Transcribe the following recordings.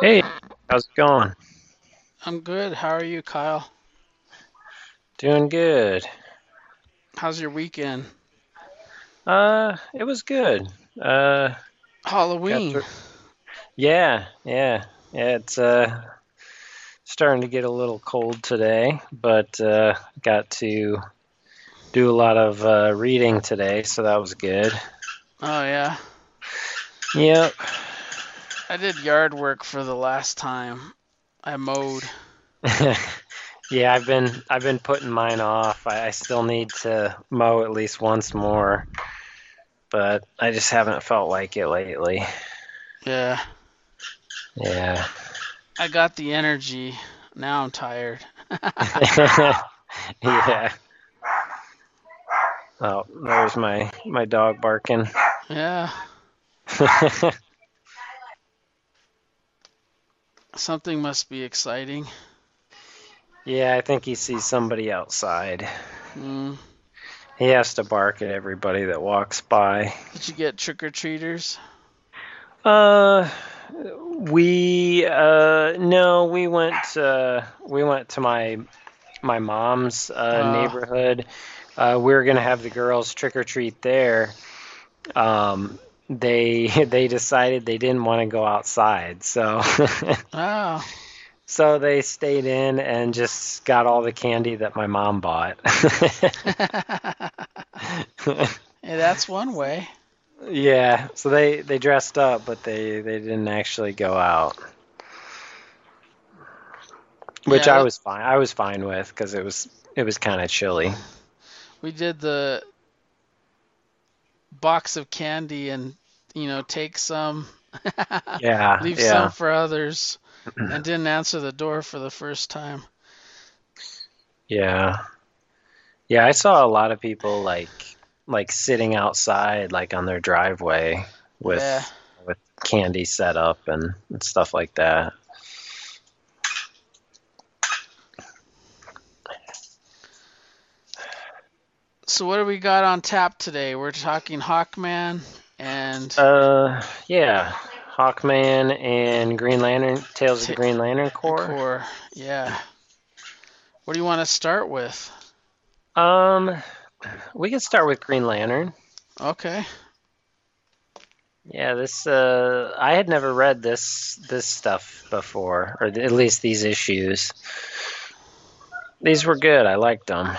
Hey, how's it going? I'm good. How are you, Kyle? Doing good. How's your weekend? Uh, it was good. Uh, Halloween. through. Yeah, yeah, yeah. It's uh starting to get a little cold today, but uh, got to do a lot of uh, reading today, so that was good. Oh yeah. Yep. I did yard work for the last time. I mowed. Yeah, I've been I've been putting mine off. I, I still need to mow at least once more, but I just haven't felt like it lately. Yeah. Yeah. I got the energy. Now I'm tired. Yeah. Oh, there's my my dog barking. Yeah. Something must be exciting. Yeah, I think he sees somebody outside. Mm. He has to bark at everybody that walks by. Did you get trick or treaters? Uh, we uh no, we went uh we went to my my mom's uh Oh. neighborhood. Uh we were gonna have the girls trick or treat there. Um they they decided they didn't want to go outside, so Oh. so they stayed in and just got all the candy that my mom bought. Hey, that's one way. Yeah, so they they dressed up, but they they didn't actually go out. Which Yeah, I was fine. I was fine with because it was it was kind of chilly. we did the box of candy and you know take some Yeah, leave yeah. some for others and didn't answer the door for the first time Yeah. Yeah, I saw a lot of people like like sitting outside like on their driveway with yeah with candy set up and, and stuff like that. So what do we got on tap today we're talking hawkman and Uh yeah. Hawkman and Green Lantern Tales of the Green Lantern Corps. core yeah what do you want to start with Um we can start with Green Lantern. okay Yeah, this uh I had never read this this stuff before, or at least these issues. These were good. I liked them.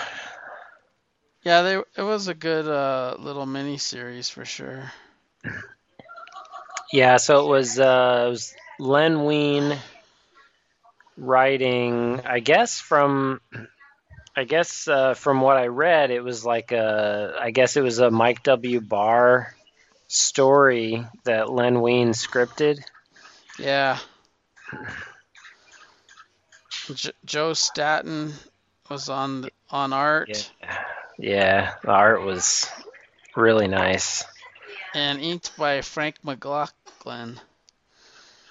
Yeah they it was a good uh little mini series for sure Yeah, so it was uh it was Len Wein writing, I guess from I guess uh, from what I read, it was like a I guess it was a Mike W. Barr story that Len Wein scripted. yeah J- joe staton was on the, on art Yeah. Yeah, the art was really nice. and inked by Frank McLaughlin.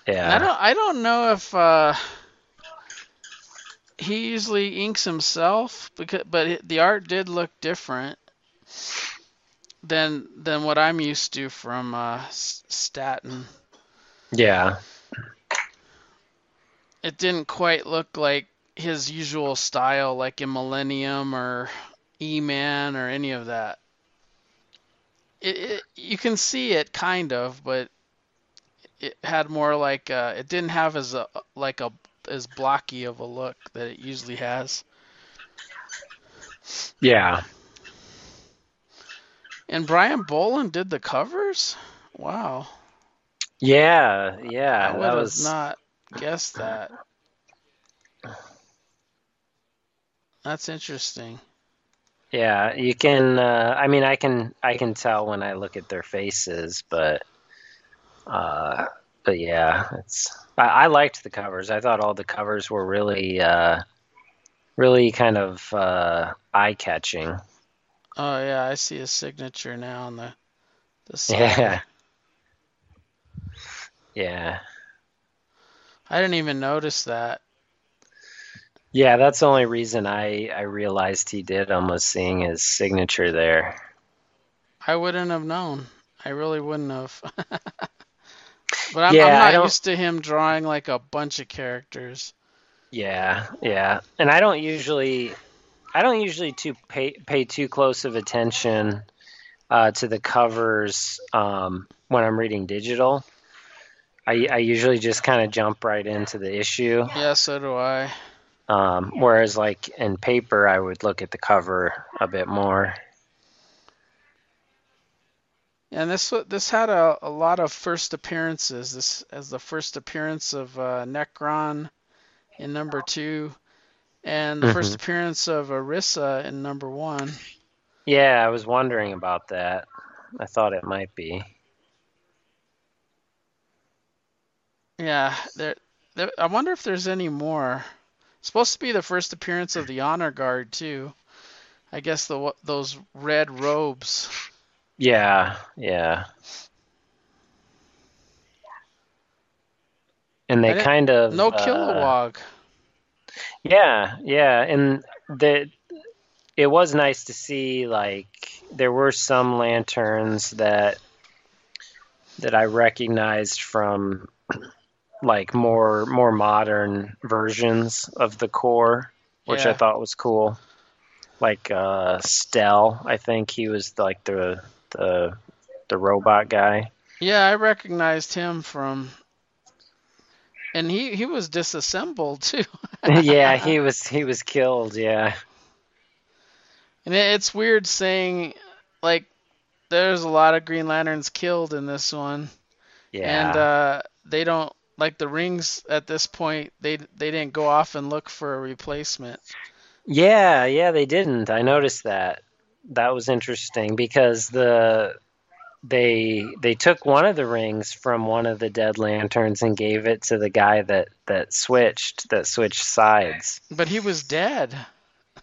And I don't I don't know if uh, he usually inks himself because but it, the art did look different than than what I'm used to from uh, Staton. Yeah. It didn't quite look like his usual style like in Millennium or E-Man or any of that. It, it you can see it kind of, but it had more like uh, it didn't have as a like a as blocky of a look that it usually has. Yeah. And Brian Bolland did the covers. Wow, Yeah, yeah, I would that was not guessed that. That's interesting. Yeah, you can uh I mean I can I can tell when I look at their faces, but uh but yeah, it's I, I liked the covers. I thought all the covers were really uh really kind of uh eye-catching. Oh yeah, I see his signature now on the the side. Yeah. Yeah. I didn't even notice that. Yeah, that's the only reason I I realized he did almost seeing his signature there. I wouldn't have known. I really wouldn't have. But I'm, Yeah, I'm not used to him drawing like a bunch of characters. Yeah, yeah. And I don't usually I don't usually too pay pay too close of attention uh, to the covers um, when I'm reading digital. I, I usually just kind of jump right into the issue. Yeah, so do I. Um, whereas like in paper, I would look at the cover a bit more. And this this had a, a lot of first appearances. This as the first appearance of uh, Nekron in number two, and the first Mhm. appearance of Arisia in number one. Yeah, I was wondering about that. I thought it might be. Yeah, there, there. I wonder if there's any more. Supposed to be the first appearance of the honor guard too. I guess the those red robes. Yeah, yeah. And they kind of No uh, Kilowog. Yeah, yeah, and the it was nice to see like there were some lanterns that that I recognized from like more more modern versions of the Corps, which I thought was cool. Like uh Stel, I think he was like the the the robot guy. Yeah, I recognized him from. And he, he was disassembled too. yeah, he was he was killed, yeah. And it's weird saying, like, there's a lot of Green Lanterns killed in this one, Yeah. and uh, they don't like the rings at this point. They they didn't go off and look for a replacement. Yeah, yeah, they didn't. I noticed that. That was interesting because the they they took one of the rings from one of the dead lanterns and gave it to the guy that that switched that switched sides. But he was dead.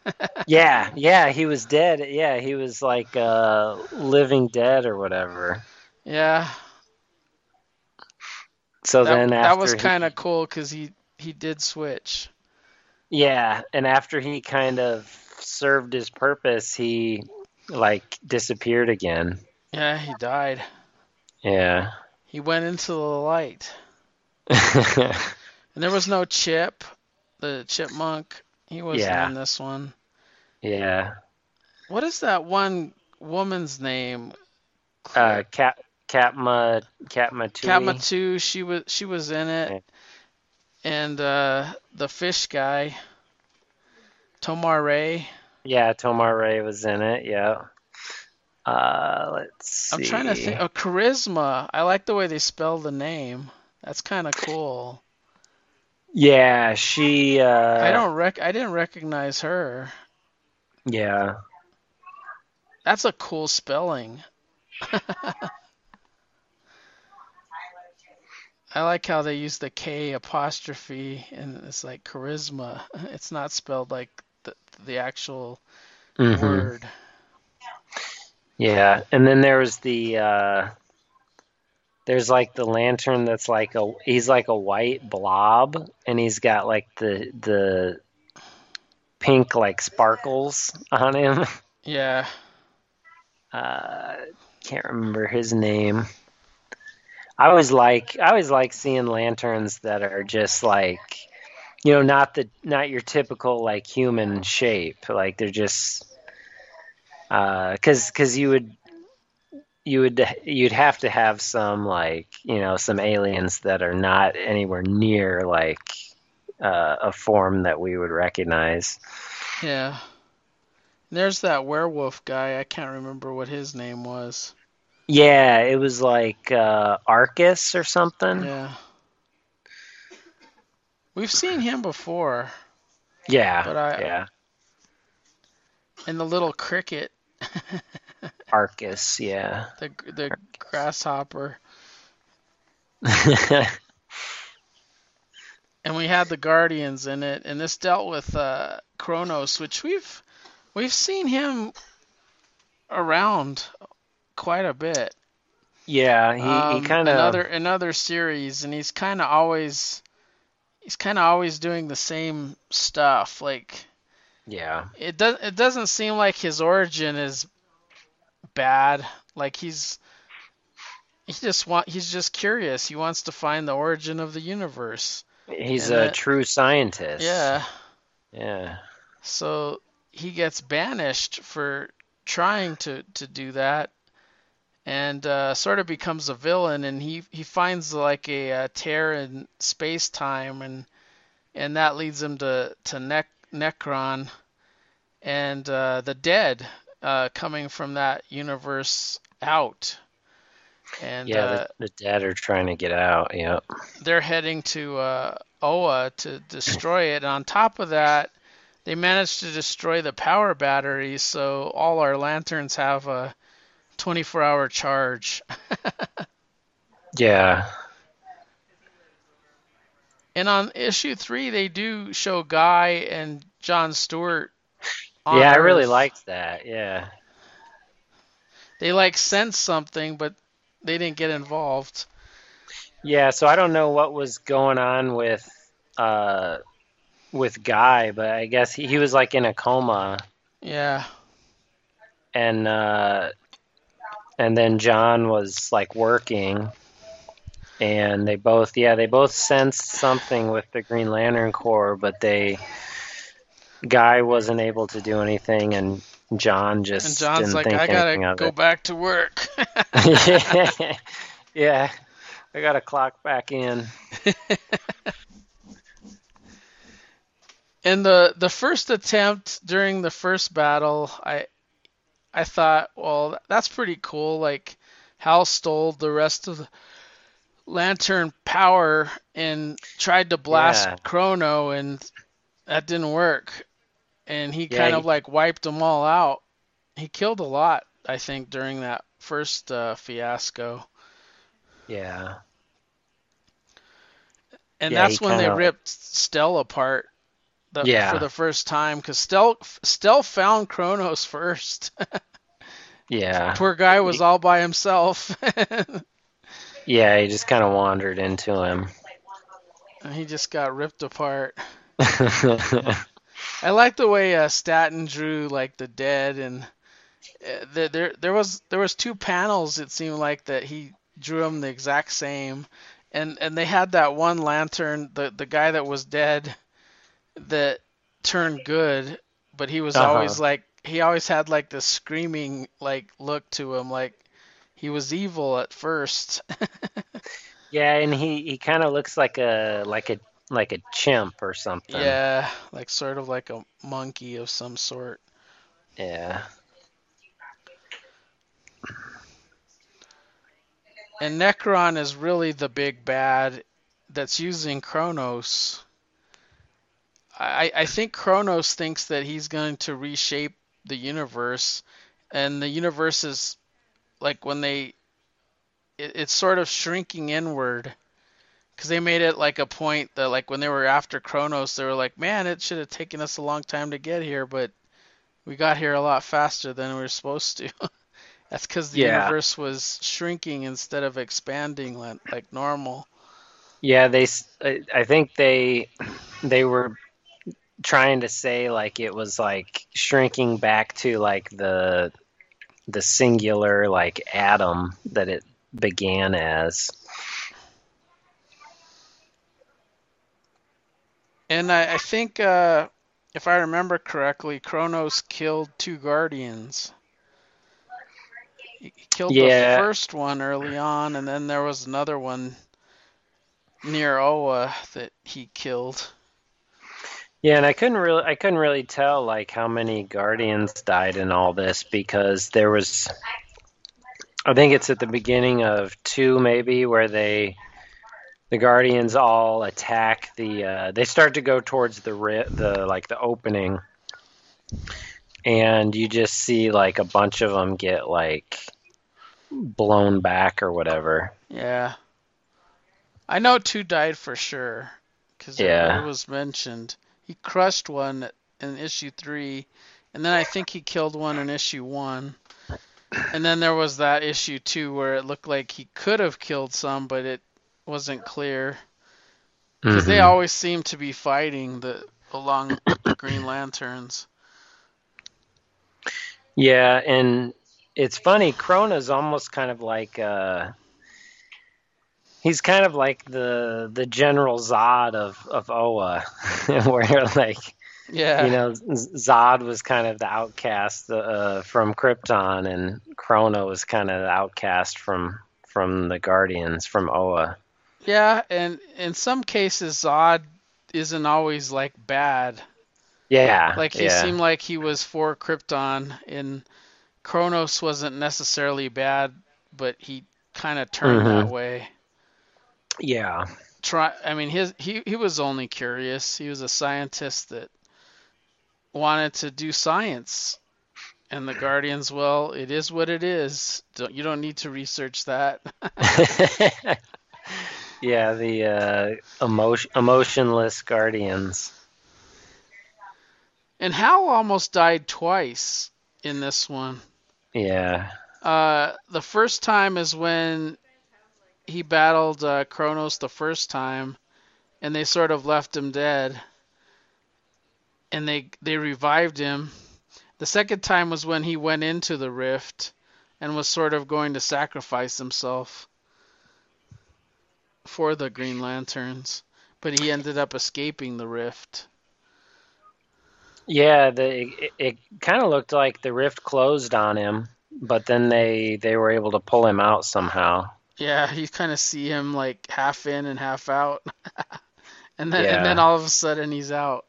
Yeah, yeah, he was dead. Yeah, he was like uh living dead or whatever. Yeah, So that, then that was kind of cool because he he did switch. Yeah, and after he kind of served his purpose, he like disappeared again. Yeah, he died. Yeah. He went into the light, and there was no Ch'p, the chipmunk. He wasn't Yeah. in this one. yeah. What is that one woman's name? Uh, Cat Katma Katma Tui. Katma Tui, she was she was in it, Yeah. and uh, the fish guy, Tomar-Re. Yeah, Tomar-Re was in it. Yeah. Uh, let's see. I'm trying to think. Oh, K'ryssma. I like the way they spell the name. That's kind of cool. Yeah, she. Uh, I don't rec. I didn't recognize her. Yeah. That's a cool spelling. I like how they use the K apostrophe and it's like charisma. It's not spelled like the the actual Mhm. word. Yeah, and then there was the. Uh, there's like the lantern that's like a. He's like a white blob, and he's got like the the pink like sparkles on him. Yeah. uh, can't remember his name. I always like I always like seeing lanterns that are just like you know not the not your typical like human shape like they're just uh cuz cuz you would you would you'd have to have some like you know some aliens that are not anywhere near like uh, a form that we would recognize. Yeah. There's that werewolf guy. I can't remember what his name was. Yeah, it was like uh, Arcus or something. Yeah. We've seen him before. Yeah, But I- yeah, And the little cricket, Arcus. Yeah. the the grasshopper, and we had the guardians in it. And this dealt with uh, Kronos, which we've we've seen him around quite a bit. yeah, he Um, he kind of another another series, and he's kind of always he's kind of always doing the same stuff. Like yeah. it does it doesn't seem like his origin is bad. Like he's he just want he's just curious. He wants to find the origin of the universe. He's And a that- true scientist. Yeah. Yeah. So he gets banished for trying to, to do that and uh, sort of becomes a villain and he, he finds like a, uh tear in space time and and that leads him to, to Nec- Nekron and uh, the dead uh, coming from that universe out. And yeah, uh, the, the dead are trying to get out. Yep. they're heading to uh, Oa to destroy it. And on top of that, they managed to destroy the power battery, so all our lanterns have a 24-hour charge. Yeah. And on issue three, they do show Guy and John Stewart. on Yeah, I really liked that. Yeah. They like sense something, but they didn't get involved. Yeah, so I don't know what was going on with uh with Guy, but I guess he, he was like in a coma Yeah, and uh and then John was like working and they both yeah, they both sensed something with the Green Lantern Corps, but they Guy wasn't able to do anything and John just and John's like, I gotta go it. back to work. yeah. yeah. I gotta clock back in. In the the first attempt during the first battle, I I thought, well, that's pretty cool. Like Hal stole the rest of the lantern power and tried to blast Yeah. Krona, and that didn't work. And he Yeah, kind he- of like wiped them all out. He killed a lot, I think, during that first uh, fiasco. Yeah. And Yeah, that's when they ripped Stel apart the, Yeah. for the first time because Stel, Stel found Kronos first. Yeah. Poor guy was all by himself. Yeah, he just kind of wandered into him. and he just got ripped apart. I like the way uh, Staton drew like the dead and uh, there, there there was there was two panels it seemed like that he drew them the exact same and and they had that one lantern the the guy that was dead that turned good but he was Uh-huh. always like he always had like this screaming like look to him like he was evil at first yeah, and he, he kind of looks like a like a like a chimp or something. yeah like sort of like a monkey of some sort Yeah. And Nekron is really the big bad that's using Kronos. I, I think Kronos thinks that he's going to reshape the universe, and the universe is like when they, it, it's sort of shrinking inward. Because they made it like a point that, like, when they were after Kronos, they were like, man, it should have taken us a long time to get here, but we got here a lot faster than we were supposed to. That's because the Yeah. universe was shrinking instead of expanding like, like normal. Yeah, they I think they they were trying to say like it was like shrinking back to like the the singular like atom that it began as. And I, I think, uh, if I remember correctly, Kronos killed two Guardians. He killed Yeah. the first one early on, and then there was another one near Oa that he killed. Yeah, and I couldn't really I couldn't really tell like how many guardians died in all this because there was I think it's at the beginning of 2 maybe where they the guardians all attack the uh they start to go towards the ri- the like the opening and you just see like a bunch of them get like blown back or whatever. Yeah. I know two died for sure, because Yeah. it was mentioned. He crushed one in issue three, and then I think he killed one in issue one. And then there was that issue two where it looked like he could have killed some, but it wasn't clear. Because they Mhm. always seem to be fighting the along the Green Lanterns. Yeah, and it's funny. Krona's almost kind of like uh, he's kind of like the the General Zod of of Oa, where like Yeah. you know Zod was kind of the outcast uh, from Krypton, and Krona was kind of the outcast from from the Guardians from Oa. Yeah, and in some cases Zod isn't always like bad. Yeah, Like he yeah. seemed like he was for Krypton and Kronos wasn't necessarily bad, but he kind of turned that Mhm. way. Yeah, Try I mean his he he was only curious. He was a scientist that wanted to do science. And the Guardians, well, it is what it is. Don't, you don't need to research that. yeah. The uh, emotion emotionless Guardians. And Hal almost died twice in this one. Yeah, Uh, the first time is when he battled uh, Kronos the first time, and they sort of left him dead. And they they revived him. The second time was when he went into the rift and was sort of going to sacrifice himself for the Green Lanterns, but he ended up escaping the rift. yeah. The it, it kind of looked like the rift closed on him, but then they they were able to pull him out somehow. Yeah, you kind of see him like half in and half out, and then Yeah. and then all of a sudden he's out.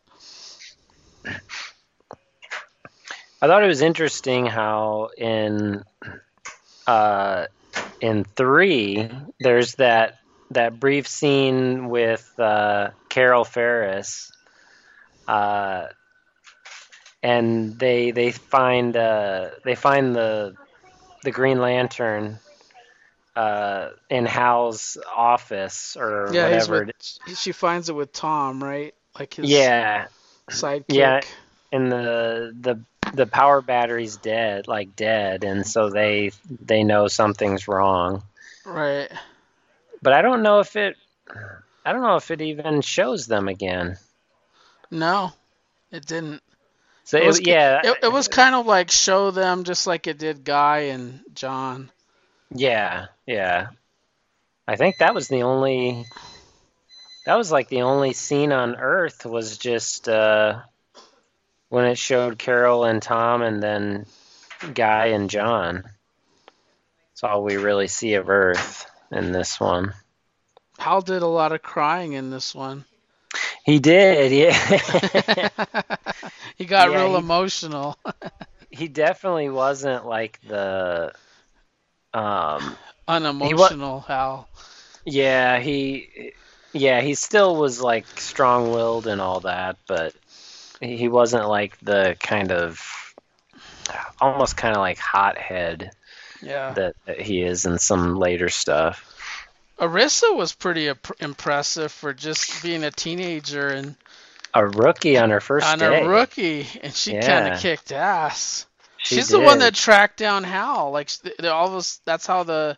I thought it was interesting how in uh, in three there's that that brief scene with uh, Carol Ferris, uh, and they they find uh, they find the the Green Lantern uh, in Hal's office or Yeah, whatever. with, she finds it with Tom, right? Like his yeah, sidekick. Yeah. and the the the power battery's dead, like dead, and so they they know something's wrong. Right. But I don't know if it I don't know if it even shows them again. No, it didn't. So It it, yeah, It, it was kind of like show them just like it did Guy and John. Yeah, yeah. I think that was the only that was like the only scene on Earth was just uh when it showed Carol and Tom and then Guy and John. It's all we really see of Earth in this one. Hal did a lot of crying in this one. He did, yeah. he got Yeah, real he- emotional. he definitely wasn't like the um Unemotional Hal. yeah, he yeah, he still was like strong-willed and all that, but he wasn't like the kind of almost kind of like hothead Yeah. that, that he is in some later stuff. Arisia was pretty imp- impressive for just being a teenager and A rookie on her first on day. a rookie, and she kind of kicked ass. She She's the one that tracked down Hal. Like all those. that's how the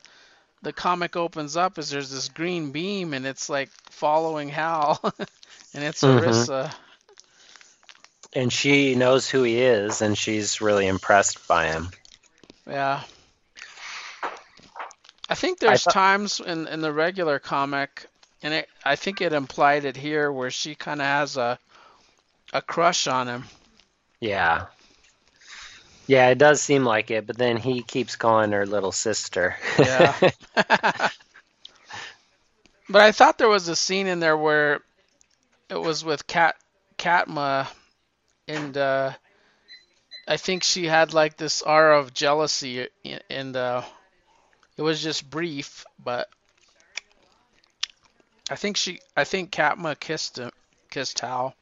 the comic opens up. Is there's this green beam and it's like following Hal, and it's Mhm. Arisia. and she knows who he is and she's really impressed by him. Yeah. I think there's thought- times in in the regular comic, and it, I think it implied it here, where she kind of has a a crush on him. Yeah. Yeah, it does seem like it, but then he keeps calling her little sister. Yeah. But I thought there was a scene in there where it was with Kat Katma, and uh, I think she had like this aura of jealousy, and uh, it was just brief, but I think she, I think Katma kissed him, kissed Hal.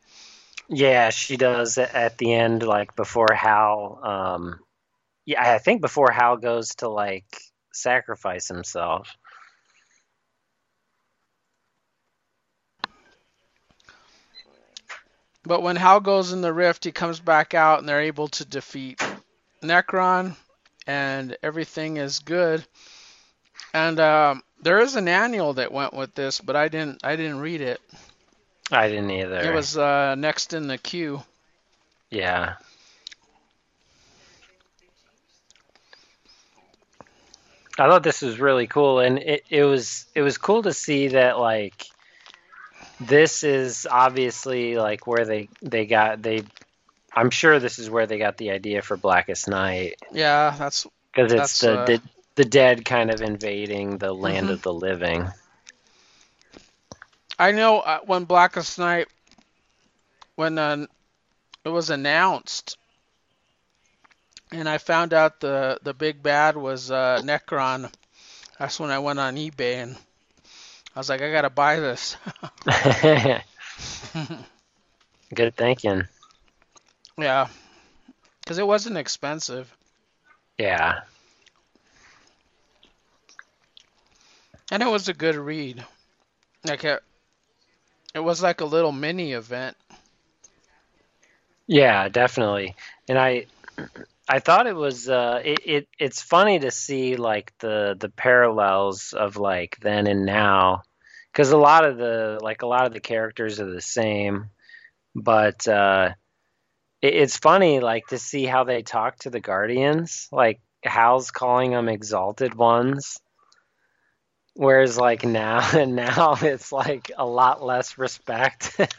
Yeah, she does at the end, like before Hal. Um, yeah, I think before Hal goes to like sacrifice himself. But when Hal goes in the rift, he comes back out, and they're able to defeat Nekron, and everything is good. And um, there is an annual that went with this, but I didn't. I didn't read it. I didn't either. It was uh, next in the queue. yeah. I thought this was really cool, and it, it was it was cool to see that like this is obviously like where they they got they. I'm sure this is where they got the idea for Blackest Night Yeah, that's because it's the, uh, the the dead kind of invading the land Mhm. of the living. I know uh, when Blackest Night, when uh, it was announced, and I found out the the big bad was uh, Nekron. That's when I went on eBay and I was like, I gotta buy this. Good thinking. yeah, because it wasn't expensive, Yeah. and it was a good read. Like it, it was like a little mini event. Yeah, definitely. And I I thought it was uh it, it it's funny to see like the the parallels of like then and now cuz a lot of the like a lot of the characters are the same but uh it, it's funny like to see how they talk to the guardians like Hal's calling them exalted ones whereas like now and now it's like a lot less respect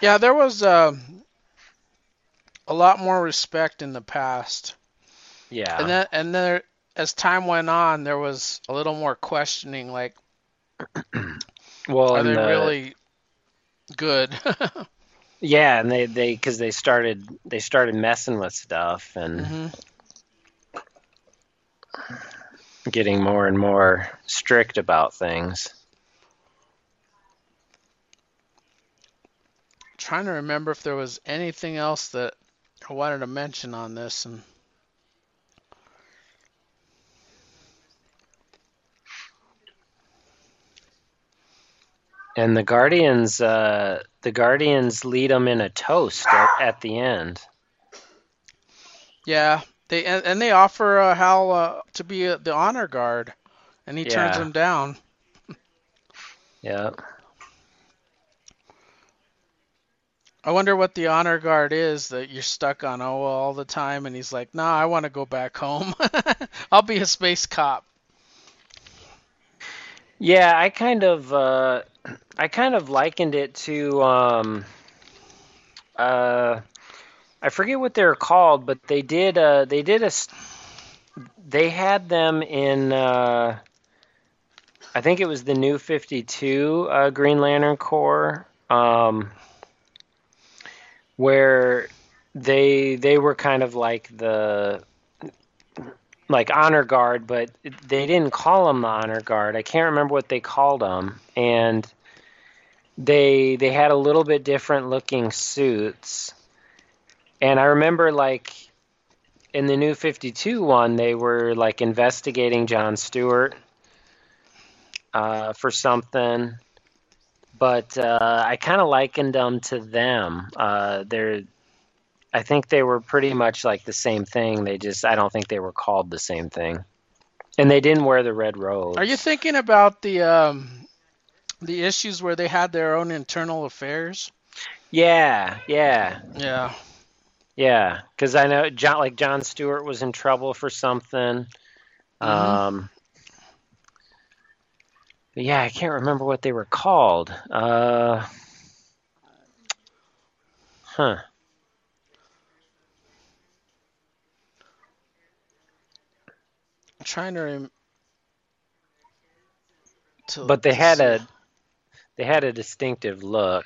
yeah, there was uh, a lot more respect in the past. yeah And then, and then, as time went on, there was a little more questioning. Like, well are they the- really good? Yeah, and they they because they started they started messing with stuff and hmm getting more and more strict about things. Trying to remember if there was anything else that I wanted to mention on this, and And the Guardians, uh, the Guardians lead them in a toast at, at the end. yeah, they and, and they offer uh, Hal uh, to be uh, the honor guard, and he turns him down. Yeah, I wonder what the honor guard is that you're stuck on Oa all the time, and he's like, "Nah, I want to go back home. I'll be a space cop." yeah. I kind of uh, I kind of likened it to um, uh, I forget what they're called, but they did uh, they did a they had them in. Uh, I think it was the new 52 uh, Green Lantern Corps, um, where they they were kind of like the like honor guard, but they didn't call them the honor guard. I can't remember what they called them, and they they had a little bit different looking suits. And I remember like in the new 52 one, they were like investigating John Stewart uh, for something, but uh, I kind of likened them to them. Uh, they're, I think they were pretty much like the same thing. They just, I don't think they were called the same thing, and they didn't wear the red robes. Are you thinking about the um, the issues where they had their own internal affairs? Yeah, yeah, Yeah. Yeah. Because I know John, like John Stewart, was in trouble for something. Um, but yeah, I can't remember what they were called. Uh, huh. I'm trying to. Rem- to But they had see. a they had a distinctive look.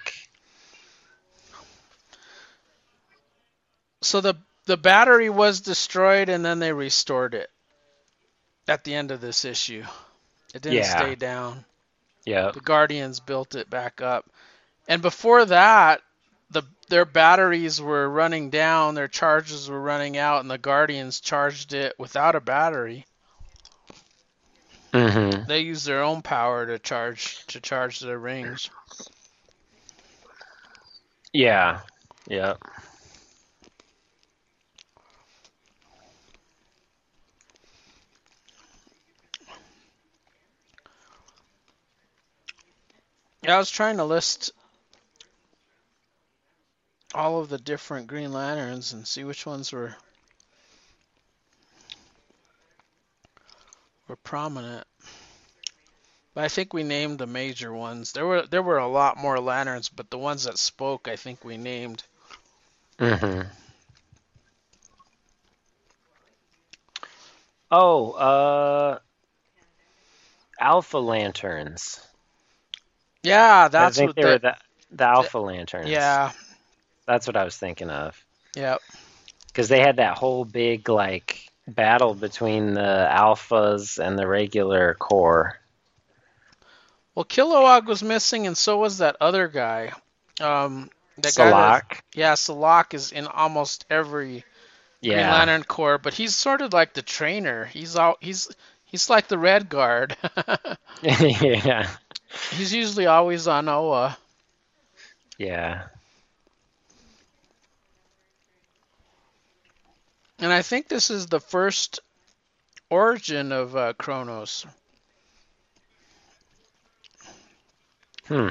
So the the battery was destroyed and then they restored it at the end of this issue. It didn't Yeah. stay down. Yeah. The Guardians built it back up. And before that, the their batteries were running down, their charges were running out, and the Guardians charged it without a battery. Mm-hmm. They used their own power to charge to charge their rings. Yeah. Yeah. Yeah, I was trying to list all of the different Green Lanterns and see which ones were were prominent. But I think we named the major ones. There were there were a lot more lanterns, but the ones that spoke, I think we named. hmm Oh, uh, Alpha Lanterns. Yeah, that's I think what they the, were the the Alpha Lanterns. yeah, That's what I was thinking of. yeah. Because they had that whole big like battle between the alphas and the regular Corps. Well, Kilowog was missing, and so was that other guy. Um, that guy that, Salaak. yeah, Salaak is in almost every Green Lantern Corps, but he's sort of like the trainer. He's all he's he's like the Red Guard. yeah. He's usually always on Oa. Yeah. And I think this is the first origin of uh, Kronos. Hmm.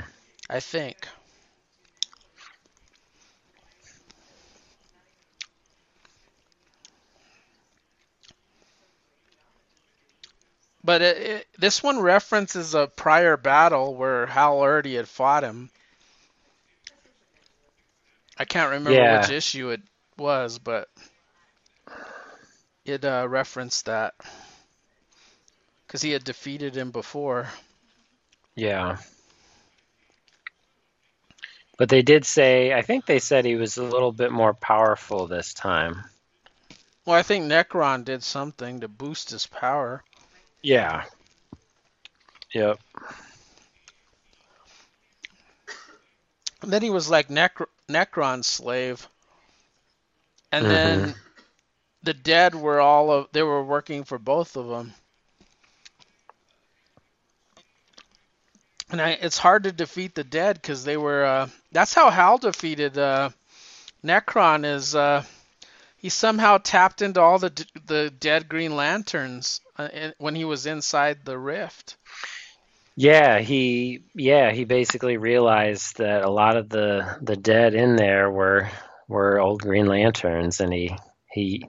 I think. But it, it, this one references a prior battle where Hal already had fought him. I can't remember Yeah. which issue it was, but it uh, referenced that because he had defeated him before. Yeah. But they did say, I think they said he was a little bit more powerful this time. Well, I think Nekron did something to boost his power. Yeah. Yep. And then he was like Necr- Nekron's slave. And then the dead were all of they were working for both of them. And I, it's hard to defeat the dead because they were. Uh, that's how Hal defeated uh, Nekron. Is uh, he somehow tapped into all the d- the dead Green Lanterns uh, in, when he was inside the rift. Yeah, he yeah, he basically realized that a lot of the the dead in there were were old Green Lanterns and he he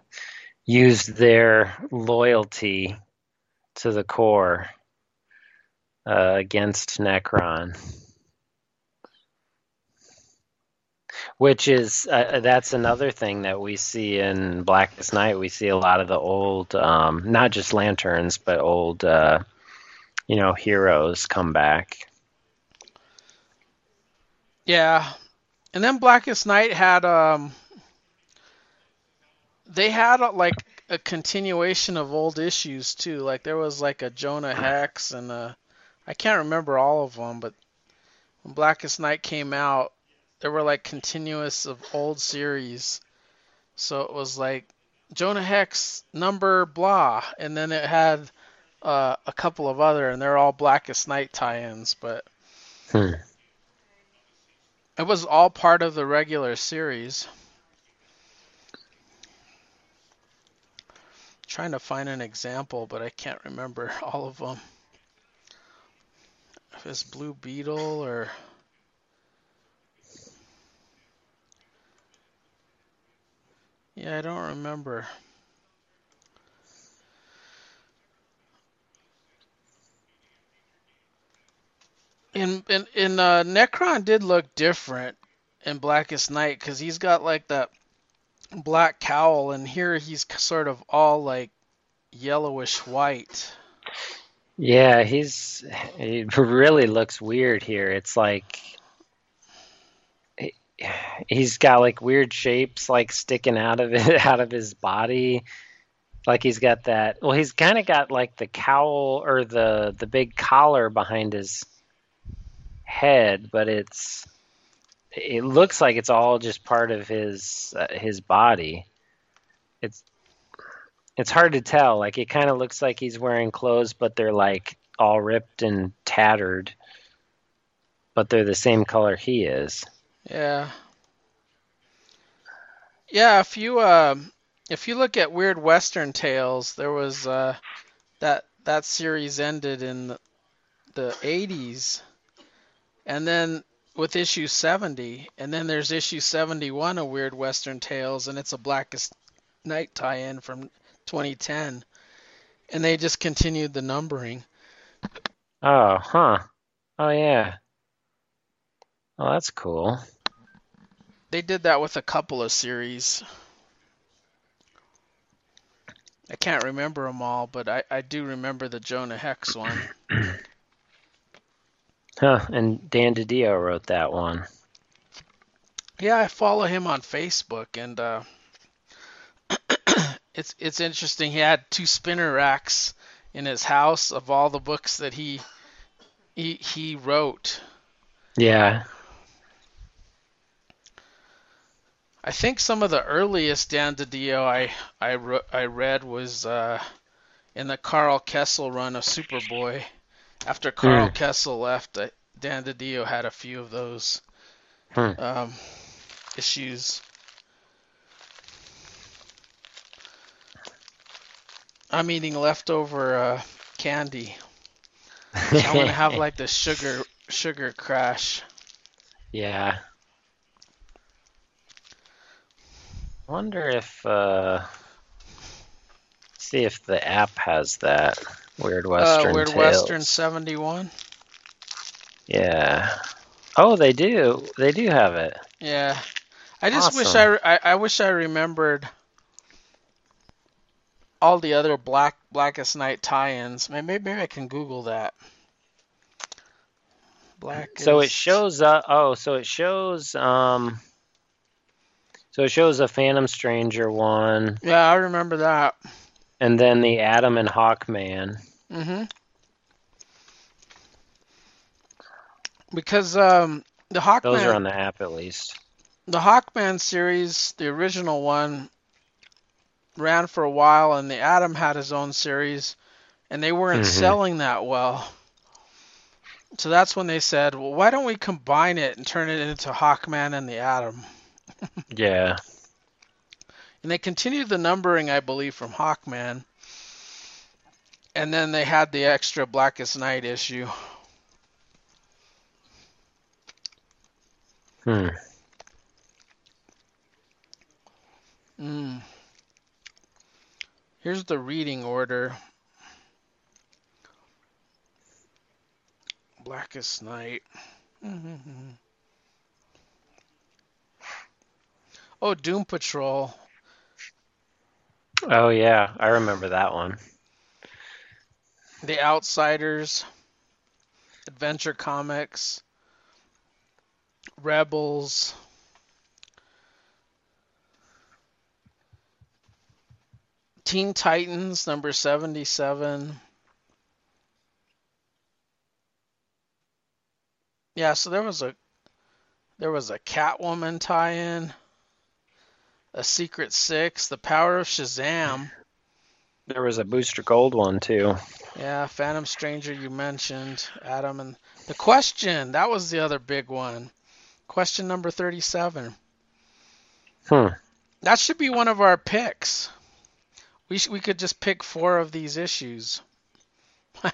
used their loyalty to the Corps uh, against Nekron. Which is uh, that's another thing that we see in Blackest Night. We see a lot of the old, um, not just lanterns, but old, uh, you know, heroes come back. Yeah, and then Blackest Night had um, they had uh, like a continuation of old issues too. Like there was like a Jonah Hex and a, I can't remember all of them, but when Blackest Night came out, there were like continuous of old series. So it was like Jonah Hex number blah, and then it had uh, a couple of other, and they're all Blackest Night tie-ins, but. Hmm. It was all part of the regular series. Trying to find an example, but I can't remember all of them. If it's Blue Beetle or. Yeah, I don't remember. In in in uh, Nekron did look different in Blackest Night because he's got like that black cowl, and here he's sort of all like yellowish white. Yeah, he's he really looks weird here. It's like he's got like weird shapes like sticking out of it out of his body. Like he's got that. Well, he's kind of got like the cowl or the the big collar behind his head, but it's it looks like it's all just part of his uh, his body. It's it's hard to tell. Like it kind of looks like he's wearing clothes, but they're like all ripped and tattered, but they're the same color he is. Yeah. Yeah, if you um if you look at Weird Western Tales, there was uh that that series ended in the, the 80s and then with issue 70 and then there's issue 71 of Weird Western Tales and it's a Blackest Night tie-in from 2010 and they just continued the numbering. Oh, huh. Oh yeah. Oh, that's cool. They did that with a couple of series. I can't remember them all, but I, I do remember the Jonah Hex one. Huh. And Dan DiDio wrote that one. Yeah, I follow him on Facebook, and uh, it's it's interesting. He had two spinner racks in his house of all the books that he he he wrote. Yeah. I think some of the earliest Dan DiDio I I, re- I read was uh, in the Karl Kesel run of Superboy. After Karl Hmm. Kesel left, I, Dan DiDio had a few of those Hmm. um, issues. I'm eating leftover uh, candy. I'm gonna have like the sugar sugar crash. Yeah. Wonder if uh see if the app has that Weird Western uh, Weird Tales. Western 71. Yeah. Oh, they do. They do have it. Yeah, I just wish I, re- I I wish I remembered all the other Black Blackest Night tie-ins. Maybe, maybe I can Google that. Black. So it shows up. Oh, so it shows. Um. So it shows a Phantom Stranger one, Yeah, I remember that. and then the Atom and Hawkman. Mm-hmm. Because um, the Hawkman, Those are on the app at least. the Hawkman series, the original one, ran for a while, and the Atom had his own series, and they weren't Mhm. selling that well. So that's when they said, "Well, why don't we combine it and turn it into Hawkman and the Atom?" Yeah. And they continued the numbering, I believe, from Hawkman. And then they had the extra Blackest Night issue. Hmm. Mm. Here's the reading order. Blackest Night. Oh, Doom Patrol. Oh yeah, I remember that one. The Outsiders. Adventure Comics. Rebels. Teen Titans number 77. Yeah, so there was a there was a Catwoman tie-in, a Secret Six, The Power of Shazam. There was a Booster Gold one too. Yeah, Phantom Stranger you mentioned, Atom and the question, that was the other big one. Question number 37. Hmm. That should be one of our picks. We sh- we could just pick four of these issues.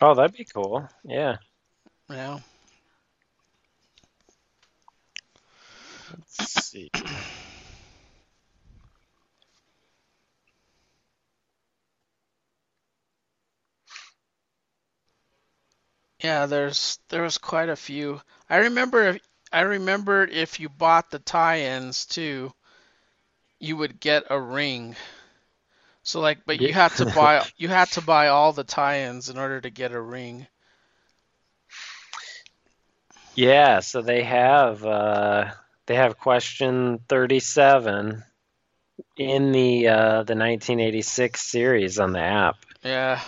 Oh, that'd be cool. Yeah. yeah. Let's see. Yeah, there's there was quite a few. I remember if, I remembered if you bought the tie-ins too, you would get a ring. So like, but you Yeah. had to buy you had to buy all the tie-ins in order to get a ring. Yeah, so they have uh they have question 37 in the uh the 1986 series on the app. Yeah.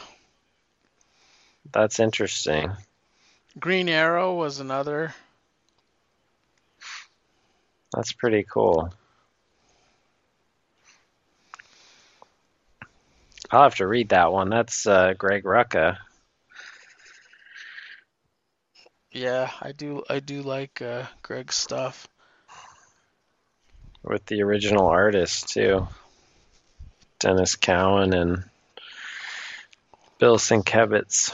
That's interesting. Green Arrow was another. That's pretty cool. I'll have to read that one. That's uh Greg Rucka. Yeah, I do I do like uh, Greg's stuff. with the original artist too. Denys Cowan and Bill Sienkiewicz.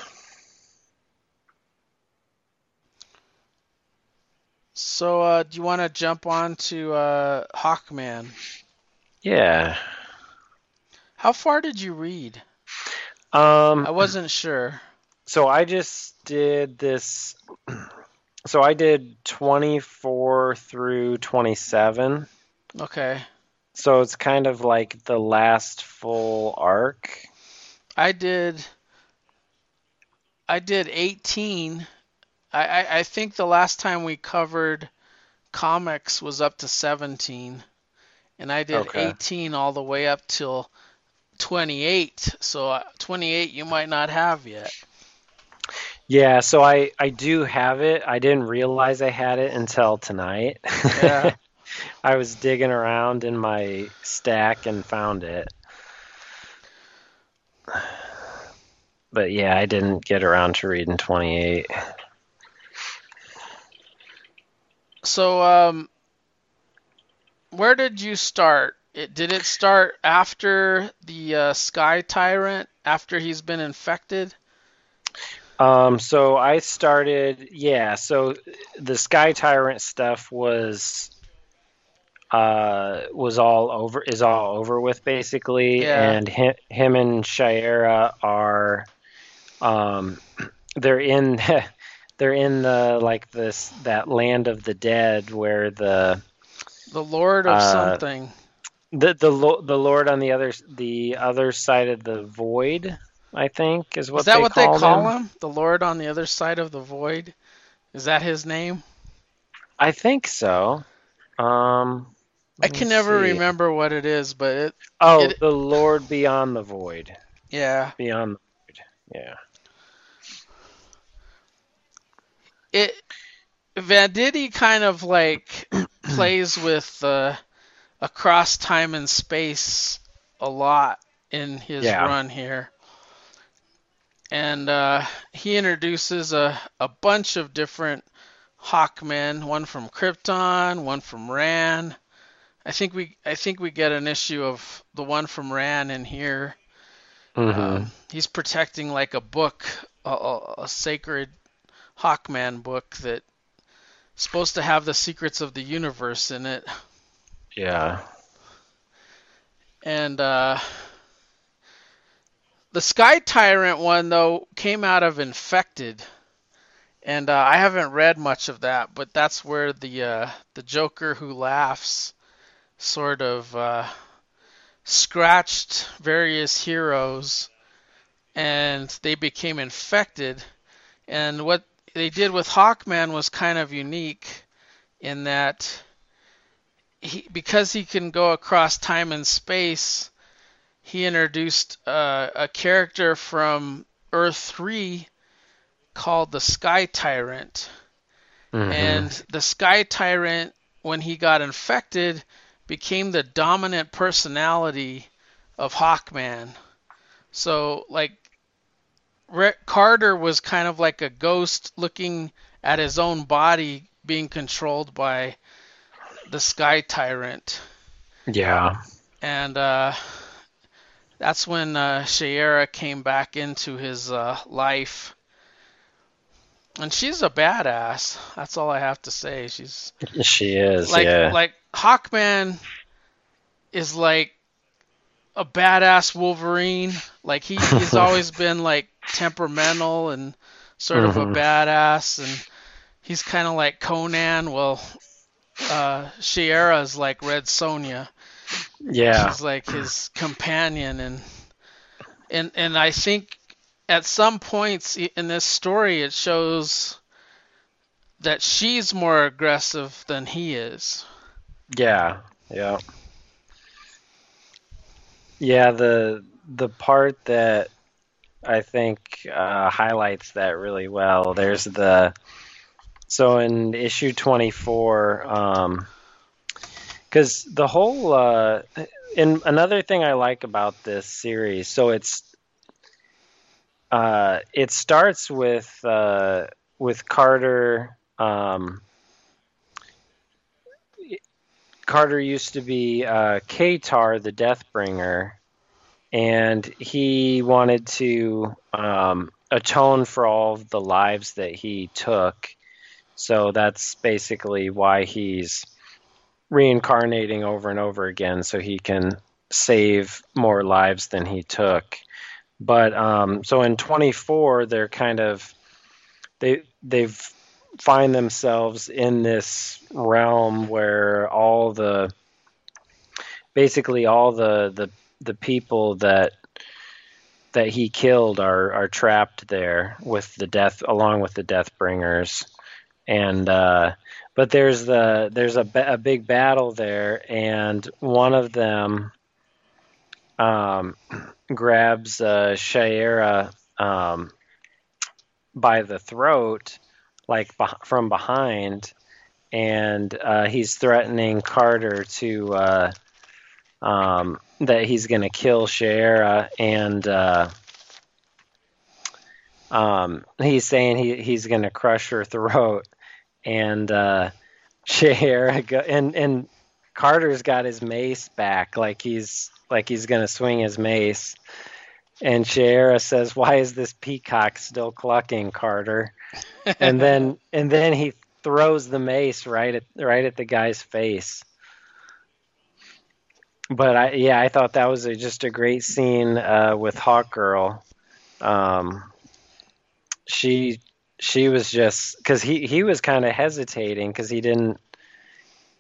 So, uh, do you want to jump on to uh, Hawkman? Yeah. How far did you read? Um, I wasn't sure. so I just did this. So I did 24 through 27. Okay. So it's kind of like the last full arc. I did. I did 18. I, I, I think the last time we covered comics was up to 17, and I did Okay. 18 all the way up till 28. So uh, 28 you might not have yet. Yeah, so I I do have it. I didn't realize I had it until tonight. Yeah. I was digging around in my stack and found it. But yeah, I didn't get around to reading 28. So um, where did you start? It, did it start after the uh, Sky Tyrant? After he's been infected? Um, so I started, yeah, so the Sky Tyrant stuff was uh was all over is all over with basically Yeah. and him, him and Shiera are um they're in they're in the like this that land of the dead where the The Lord of Uh, something. the the the lord on the other the other side of the void I think is what Is that they what call they call him. him? The Lord on the other side of the void? Is that his name? I think so. Um, I can never see. remember what it is, but it Oh, it- the Lord beyond the void. yeah. Beyond the void. Yeah. It Venditti kind of like plays with uh, across time and space a lot in his Yeah. run here. And uh, he introduces a, a bunch of different Hawkmen, one from Krypton, one from Rann. I think we I think we get an issue of the one from Rann in here. Mhm. Um, he's protecting like a book, a, a, a sacred Hawkman book that supposed to have the secrets of the universe in it. yeah. And uh, the Sky Tyrant one though came out of Infected, and uh, I haven't read much of that, but that's where the uh, the Joker who laughs sort of uh, scratched various heroes, and they became infected. And what they did with Hawkman was kind of unique in that he because he can go across time and space, he introduced uh, a character from Earth 3 called the Sky Tyrant. Mhm. And the Sky Tyrant, when he got infected, became the dominant personality of Hawkman. So, like, Rick Carter was kind of like a ghost looking at his own body being controlled by the Sky Tyrant. yeah. And uh, that's when uh, Shiera came back into his uh, life. And she's a badass. That's all I have to say. She's She is. like yeah. like Hawkman is like a badass Wolverine. Like he, he's always been like temperamental and sort of a Mhm. badass, and he's kind of like Conan. Well, uh, Shiera is like Red Sonja. yeah. She's like his companion, and and and I think at some points in this story it shows that she's more aggressive than he is. Yeah. Yeah. Yeah, the the part that I think uh, highlights that really well. There's the so in issue 24, um, because the whole uh, and another thing I like about this series, so it's uh, it starts with uh, with Carter. Um, Carter used to be uh, Katar, the Deathbringer, and he wanted to um, atone for all the lives that he took. So that's basically why he's reincarnating over and over again, so he can save more lives than he took. but um, so in 24 they're kind of they they've find themselves in this realm where all the basically all the the the people that that he killed are are trapped there with the death along with the death bringers. And uh, but there's the there's a, a big battle there and one of them um, grabs uh, Shiera um, by the throat like from behind and uh, he's threatening Carter to uh, um, that he's going to kill Shiera, and uh, um, he's saying he, he's going to crush her throat, and uh, Shiera and and Carter's got his mace back, like he's like he's going to swing his mace. And Shiera says, "Why is this peacock still clucking, Carter?" and then and then he throws the mace right at right at the guy's face but I yeah, I thought that was a, just a great scene uh, with Hawk Girl. Um, she she was just because he he was kind of hesitating because he didn't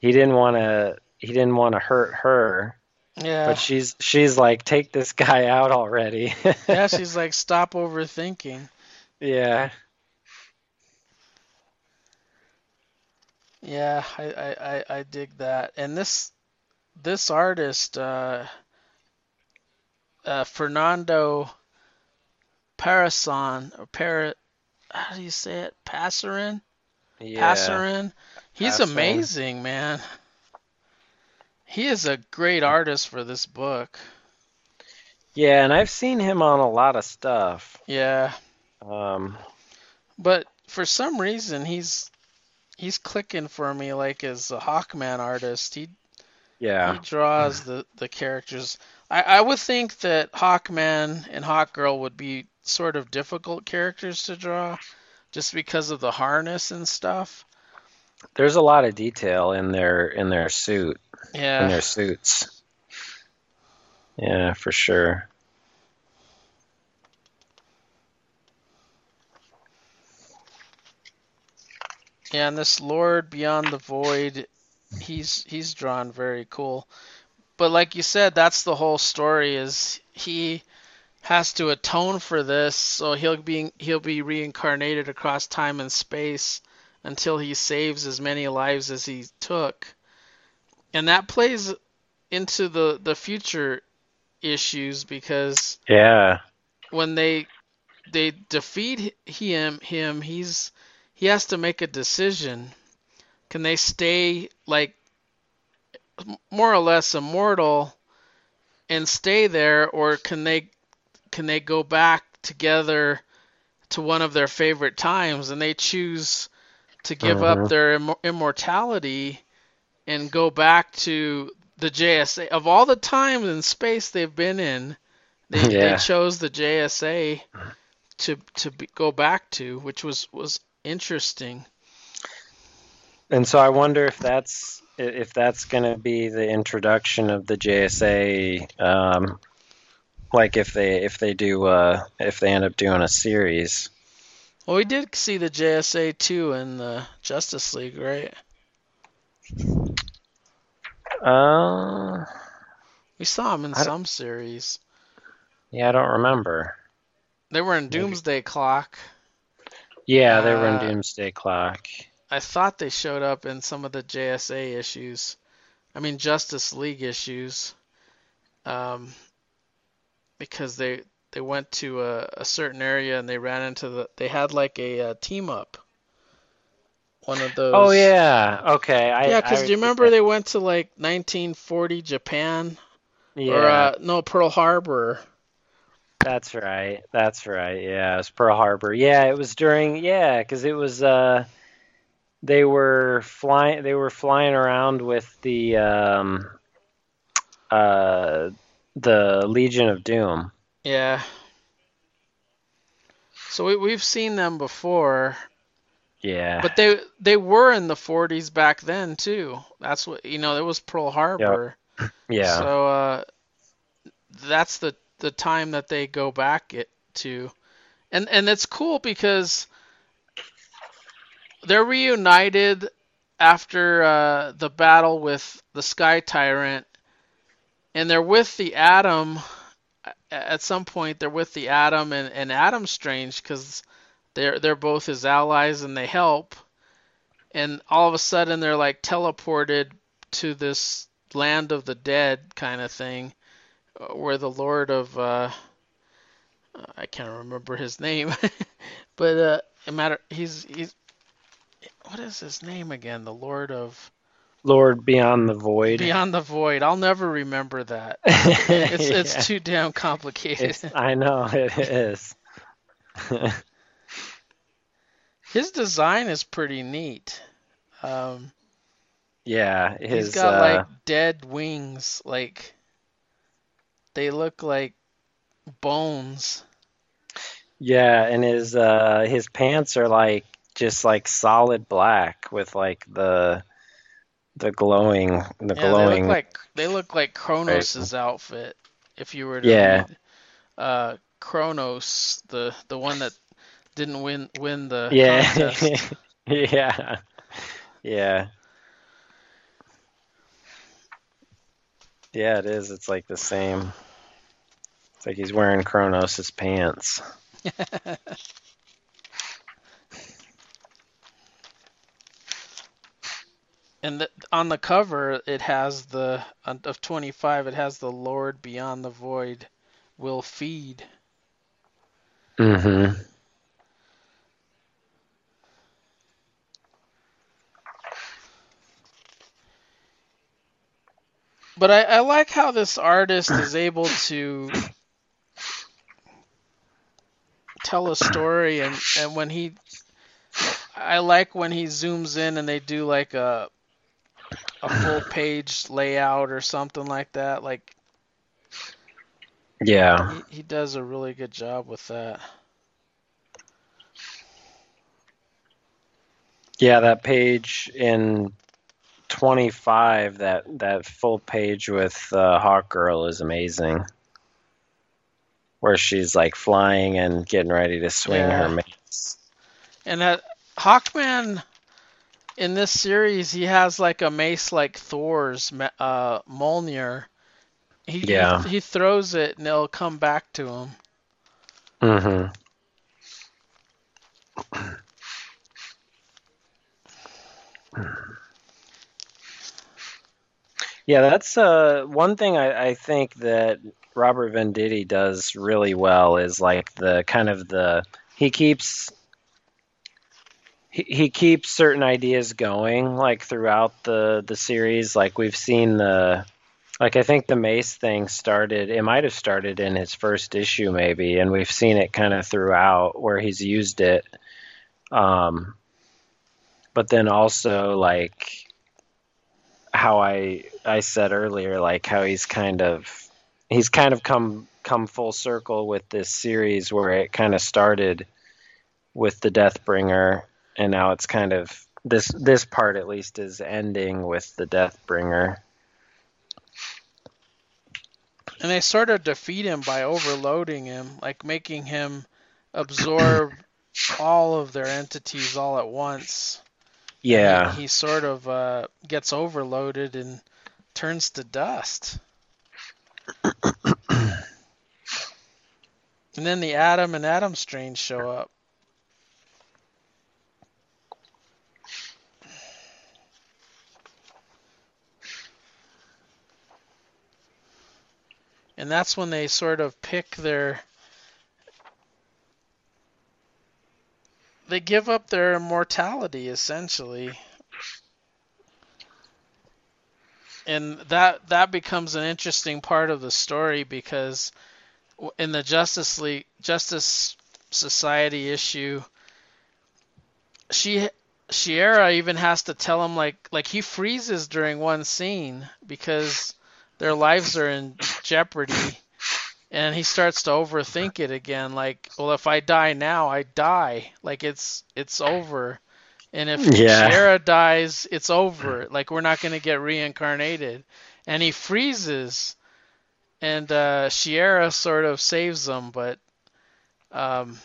he didn't want to he didn't want to hurt her. Yeah. But she's she's like, take this guy out already. yeah, she's like, stop overthinking. Yeah. Yeah, I, I, I, I dig that. And this this artist, uh, uh, Fernando Parason, or Para, how do you say it? Pasarin? Yeah. Pasarin. He's amazing, man. He is a great artist for this book. Yeah, and I've seen him on a lot of stuff. Yeah. Um, but for some reason he's he's clicking for me like as a Hawkman artist. He yeah. He draws the, the characters. I, I would think that Hawkman and Hawkgirl would be sort of difficult characters to draw just because of the harness and stuff. There's a lot of detail in their in their suit. Yeah. In their suits. Yeah, for sure. Yeah, and this Lord Beyond the Void he's he's drawn very cool. But like you said, that's the whole story is he has to atone for this, so he'll be he'll be reincarnated across time and space until he saves as many lives as he took. And that plays into the the future issues because yeah, when they they defeat him him he's he has to make a decision. Can they stay like more or less immortal and stay there or can they can they go back together to one of their favorite times and they choose to give up mm-hmm. their Im- immortality and go back to the JSA of all the times in space they've been in they, yeah. they chose the JSA to to be, go back to which was was interesting and so I wonder if that's if that's going to be the introduction of the JSA, um, like if they if they do uh, if they end up doing a series. Well, we did see the JSA too in the Justice League, right? Uh, we saw him in some series. Yeah, I don't remember. They were in Doomsday Maybe. Clock. Yeah, they were in uh, Doomsday Clock. I thought they showed up in some of the JSA issues. I mean Justice League issues. Um, because they they went to a, a, certain area and they ran into the they had like a, a team up. One of those. Oh yeah. Okay. I, yeah, because do you remember they went to like 1940 Japan? Yeah. Or uh, no Pearl Harbor. That's right. That's right. Yeah, it was Pearl Harbor. Yeah, it was during. Yeah, because it was. uh they were flying they were flying around with the um, uh, the Legion of Doom. Yeah. So we we've seen them before. Yeah. But they they were in the 40s back then too. That's what you know. It was Pearl Harbor. Yep. Yeah. So uh, that's the the time that they go back it to, and and it's cool because they're reunited after uh, the battle with the Sky Tyrant, and they're with the Atom. At some point, they're with the Atom and, and Adam Strange because they're they're both his allies and they help. And all of a sudden, they're like teleported to this land of the dead kind of thing, uh, where the Lord of uh, I can't remember his name, but uh, it matter he's he's what is his name again? The Lord of Lord Beyond the Void. Beyond the Void. I'll never remember that. It's it's Yeah. too damn complicated. It's- I know it is. His design is pretty neat. Um, yeah, his he's got uh, like dead wings, like they look like bones. yeah, and his uh his pants are like just like solid black with like the the glowing the Yeah, they look like they look like Kronos's outfit. If you were to Yeah. read, uh, Kronos, the the one that didn't win win the yeah contest. yeah yeah yeah it is it's like the same it's like he's wearing Kronos' pants And the, on the cover, it has the of 25. It has the Lord beyond the void will feed. mm-hmm But I, I like how this artist is able to tell a story, and and when he, I like when he zooms in and they do like a a full page layout or something like that. Like yeah he, he does a really good job with that. Yeah, that page in 25, that that full page with uh, Hawk Girl is amazing. Where she's like flying and getting ready to swing Yeah. her mace. And that Hawkman in this series, he has like a mace like Thor's uh, Mjolnir. He, Yeah. he he throws it and it'll come back to him. Mm-hmm. Yeah, that's uh, one thing I, I think that Robert Venditti does really well is like the kind of the he keeps he, he keeps certain ideas going like throughout the the series. Like we've seen the like I think the Mace thing started. It might have started in his first issue maybe, and we've seen it kind of throughout where he's used it. Um, but then also like how I I said earlier, like how he's kind of he's kind of come come full circle with this series where it kind of started with the Deathbringer, and now it's kind of this this part at least is ending with the Deathbringer. And they sort of defeat him by overloading him, like making him absorb all of their entities all at once. Yeah, He, he sort of uh, gets overloaded and turns to dust. and then the Atom and Adam Strange show up. And that's when they sort of pick their. They give up their immortality, essentially. and that that becomes an interesting part of the story because in the Justice League Justice Society issue, she Shiera even has to tell him like like he freezes during one scene because their lives are in jeopardy. And he starts to overthink it again, like, well, if I die now, I die. Like it's it's over. And if Yeah. Shiera dies, it's over. Like we're not gonna get reincarnated. And he freezes. and uh, Shiera sort of saves them, but um,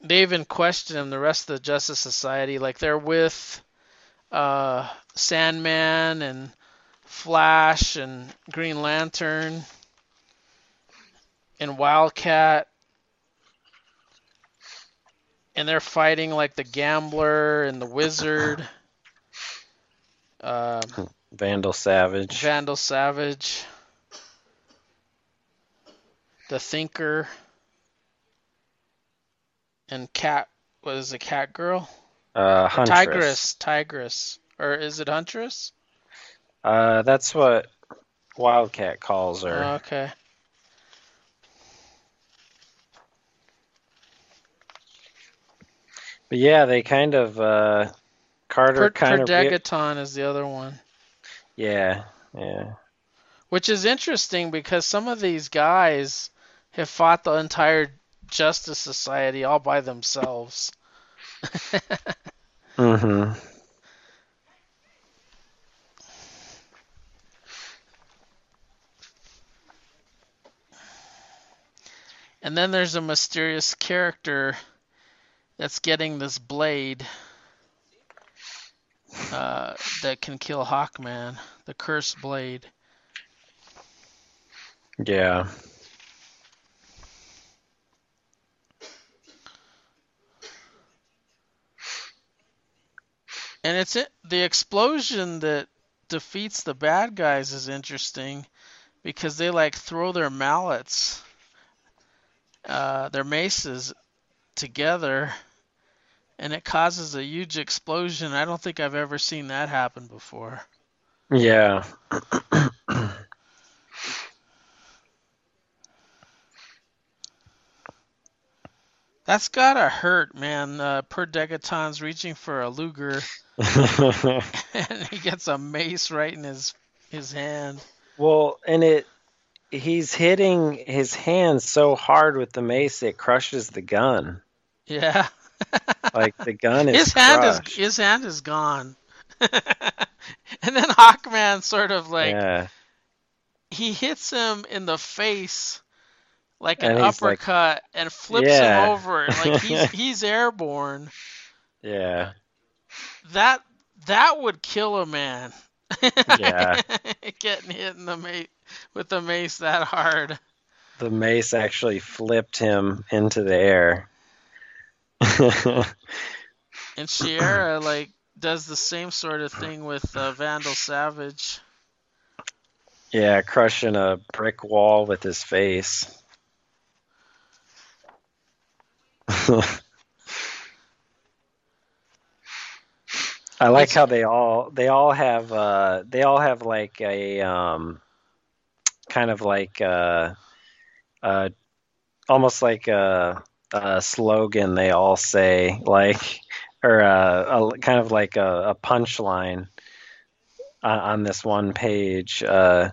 they even question him. The rest of the Justice Society, like they're with uh, Sandman and Flash and Green Lantern and Wildcat, and they're fighting like the Gambler and the Wizard. Uh, Vandal Savage. Vandal Savage. The Thinker. And Cat. What is it? Cat Girl? Uh, Huntress. Tigress. Tigress. Or is it Huntress? Uh, that's what Wildcat calls her. Oh, okay. But yeah, they kind of uh, Carter Per- kind of Per Degaton is the other one. yeah yeah Which is interesting because some of these guys have fought the entire Justice Society all by themselves. mm-hmm And then there's a mysterious character that's getting this blade uh, that can kill Hawkman, the cursed blade. yeah And it's it, the explosion that defeats the bad guys is interesting because they like throw their mallets, uh, their maces together, and it causes a huge explosion. I don't think I've ever seen that happen before. yeah That's gotta hurt, man. Uh, Per Degaton's reaching for a Luger, and he gets a mace right in his his hand. well and it he's hitting his hand so hard with the mace it crushes the gun Yeah. like the gun is his hand crushed. is his hand is gone. and then Hawkman sort of like yeah he hits him in the face like an And he's like- uppercut and flips Yeah. him over like he's he's airborne. yeah That that would kill a man. Yeah. Getting hit in the mace with the mace that hard. the mace actually flipped him into the air And Shiera like does the same sort of thing with uh, Vandal Savage. yeah crushing a brick wall with his face I like how they all they all have uh they all have like a um kind of like uh uh almost like a, a slogan they all say like or uh, a, kind of like a, a punchline on, on this one page uh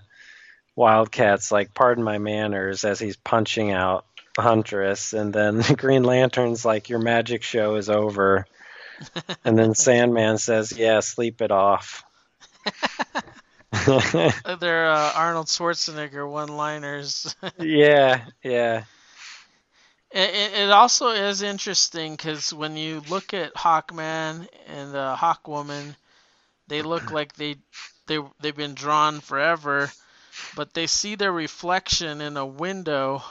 Wildcat's like pardon my manners as he's punching out Huntress and then Green Lantern's like your magic show is over and then Sandman says, "Yeah, sleep it off." Uh, They're uh, Arnold Schwarzenegger one-liners. yeah, yeah, It, it also is interesting because when you look at Hawkman and uh, Hawkwoman, they look like they they they've been drawn forever, but they see their reflection in a window,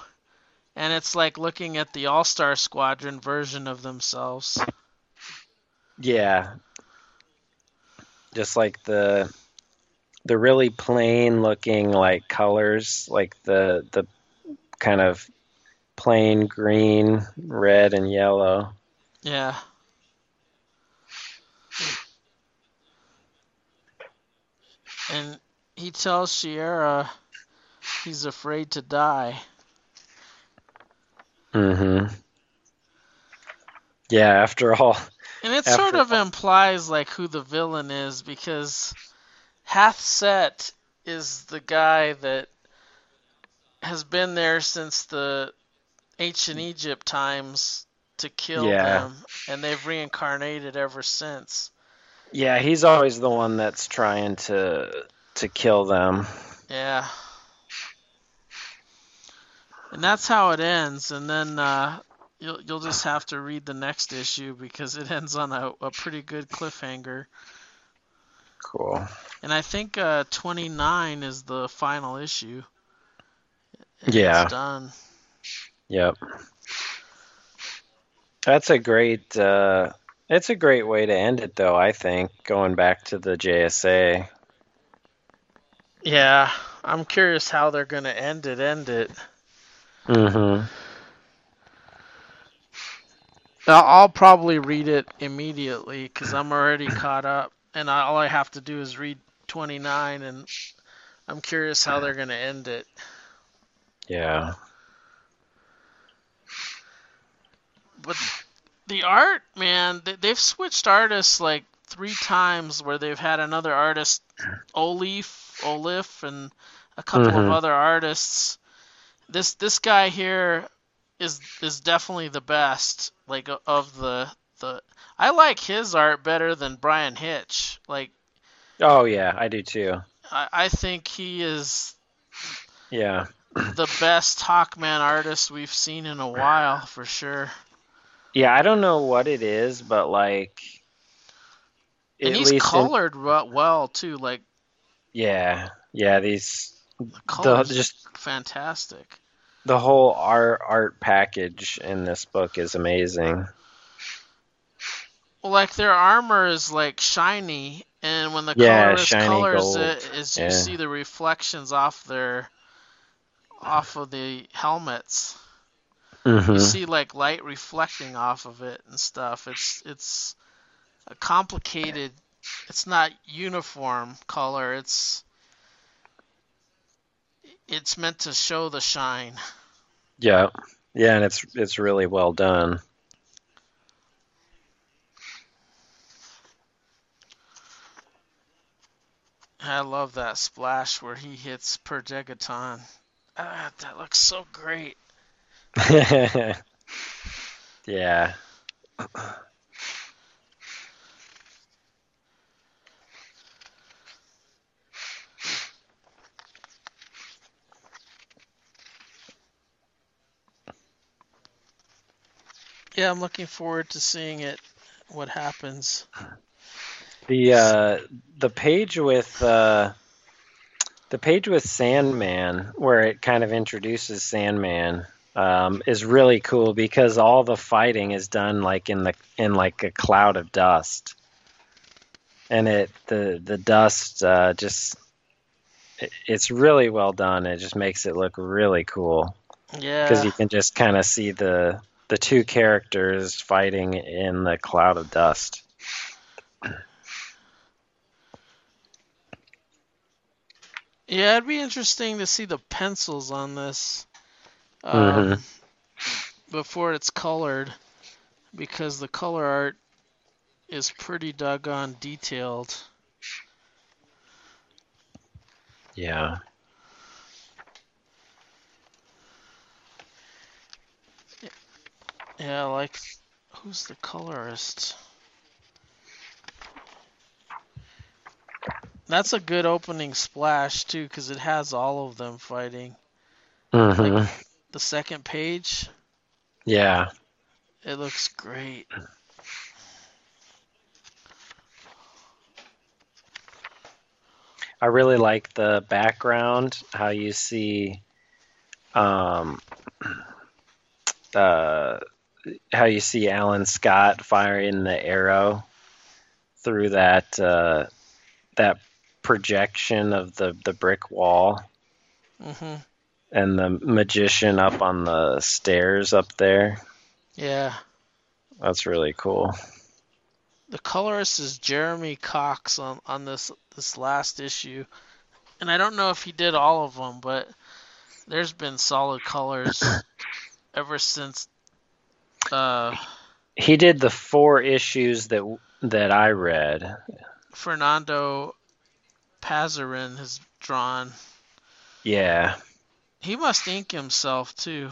and it's like looking at the All Star Squadron version of themselves. yeah. Just like the the really plain looking like colors, like the the kind of plain green, red, and yellow. Yeah. And he tells Shiera he's afraid to die. Mm-hmm. Yeah. After all, And it sort of all- implies like who the villain is because Hath-Set is the guy that has been there since the ancient Egypt times to kill Yeah. them, and they've reincarnated ever since. yeah, he's always the one that's trying to to kill them. Yeah. And that's how it ends. And then uh, you'll you'll just have to read the next issue because it ends on a, a pretty good cliffhanger. Cool. And I think uh, 29 is the final issue. And Yeah. It's done. Yep. That's a great. Uh, it's a great way to end it, though. I think going back to the JSA. Yeah, I'm curious how they're gonna end it. End it. Mm-hmm. I'll, I'll probably read it immediately because I'm already caught up, and I, all I have to do is read 29, and I'm curious how they're gonna end it. Yeah. But the art, man, they, they've switched artists like three times, where they've had another artist, Olliffe, Olliffe, and a couple of Mhm. other artists. This this guy here is is definitely the best, like of the the. I like his art better than Bryan Hitch. Like Oh yeah, I do too. I, I think he is Yeah. the best Hawkman artist we've seen in a while, for sure. Yeah, I don't know what it is, but like. And at he's least in- colored we- well too. Like yeah, yeah. These the just fantastic. the whole art art package in this book is amazing. Well, like their armor is like shiny, and when the Yeah, colorist colors gold. it, is you Yeah. see the reflections off their off of the helmets. Mm-hmm. You see like light reflecting off of it and stuff. It's it's a complicated. It's not uniform color. It's it's meant to show the shine. Yeah, yeah, and it's it's really well done. I love that splash where he hits Per Degaton. Ah, that looks so great. yeah. Yeah, I'm looking forward to seeing it. What happens? The uh, the page with uh, the page with Sandman, where it kind of introduces Sandman, um, is really cool because all the fighting is done like in the in like a cloud of dust, and it the the dust uh, just it, it's really well done. It just makes it look really cool Yeah. because you can just kind of see the the two characters fighting in the cloud of dust. Yeah, it'd be interesting to see the pencils on this um, Mhm. before it's colored, because the color art is pretty doggone detailed. Yeah. Yeah, like who's the colorist? That's a good opening splash too, because it has all of them fighting. hmm The second page, Yeah. it looks great. I really like the background, how you see um uh how you see Alan Scott firing the arrow through that uh that projection of the the brick wall Mm hmm and the magician up on the stairs up there. Yeah. That's really cool. The colorist is Jeremy Cox on, on this this last issue, and I don't know if he did all of them, but there's been solid colors ever since. Uh, He did the four issues that that I read. Fernando Pasarin has drawn. Yeah. He must ink himself too.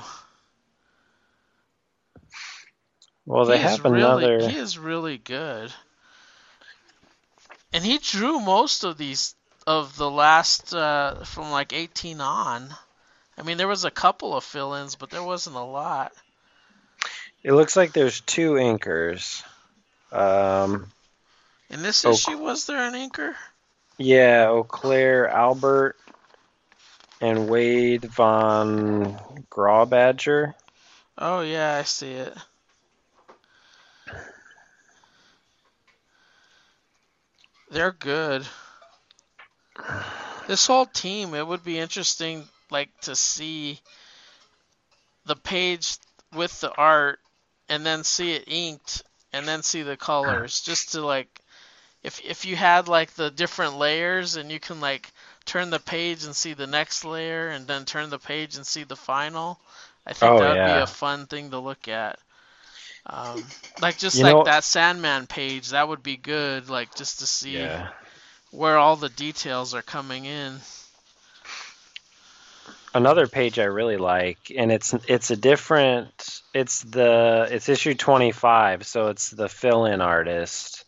Well, they he have really, another. He is really good, and he drew most of these of the last uh, from like 18 on. I mean, there was a couple of fill-ins, but there wasn't a lot. It looks like there's two inkers. Um, In this Oh. issue, was there an anchor? yeah, Oclair Albert and Wade von Grawbadger. Oh yeah, I see it. They're good. This whole team, it would be interesting like to see the page with the art and then see it inked and then see the colors just to like if if you had like the different layers and you can like turn the page and see the next layer and then turn the page and see the final I think Oh, that would be a fun thing to look at. Um, like just You like know- that Sandman page, that would be good. Like just to see Yeah. where all the details are coming in. Another page I really like, and it's it's a different. It's the it's issue 25, so it's the fill-in artist.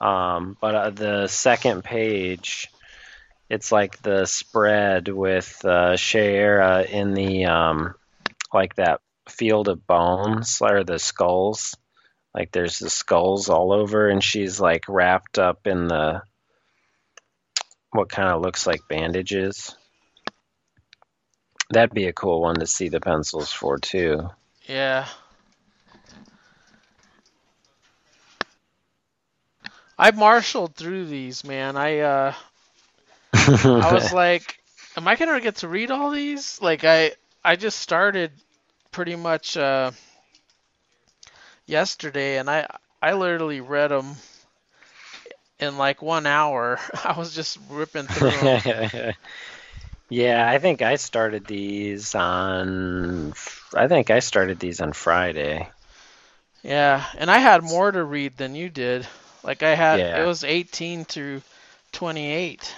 Um, but uh, the second page, it's like the spread with uh, Shiera in the um, like that field of bones or the skulls. Like there's the skulls all over, and she's like wrapped up in the what kind of looks like bandages. That'd be a cool one to see the pencils for too. Yeah. I marshaled through these, man. I uh I was like, am I gonna get to read all these? Like I I just started pretty much uh yesterday and I I literally read them in like 1 hour. I was just ripping through 'em. yeah, I think I started these on. I think I started these on Friday. Yeah, and I had more to read than you did. Like I had Yeah. it was 18 through 28.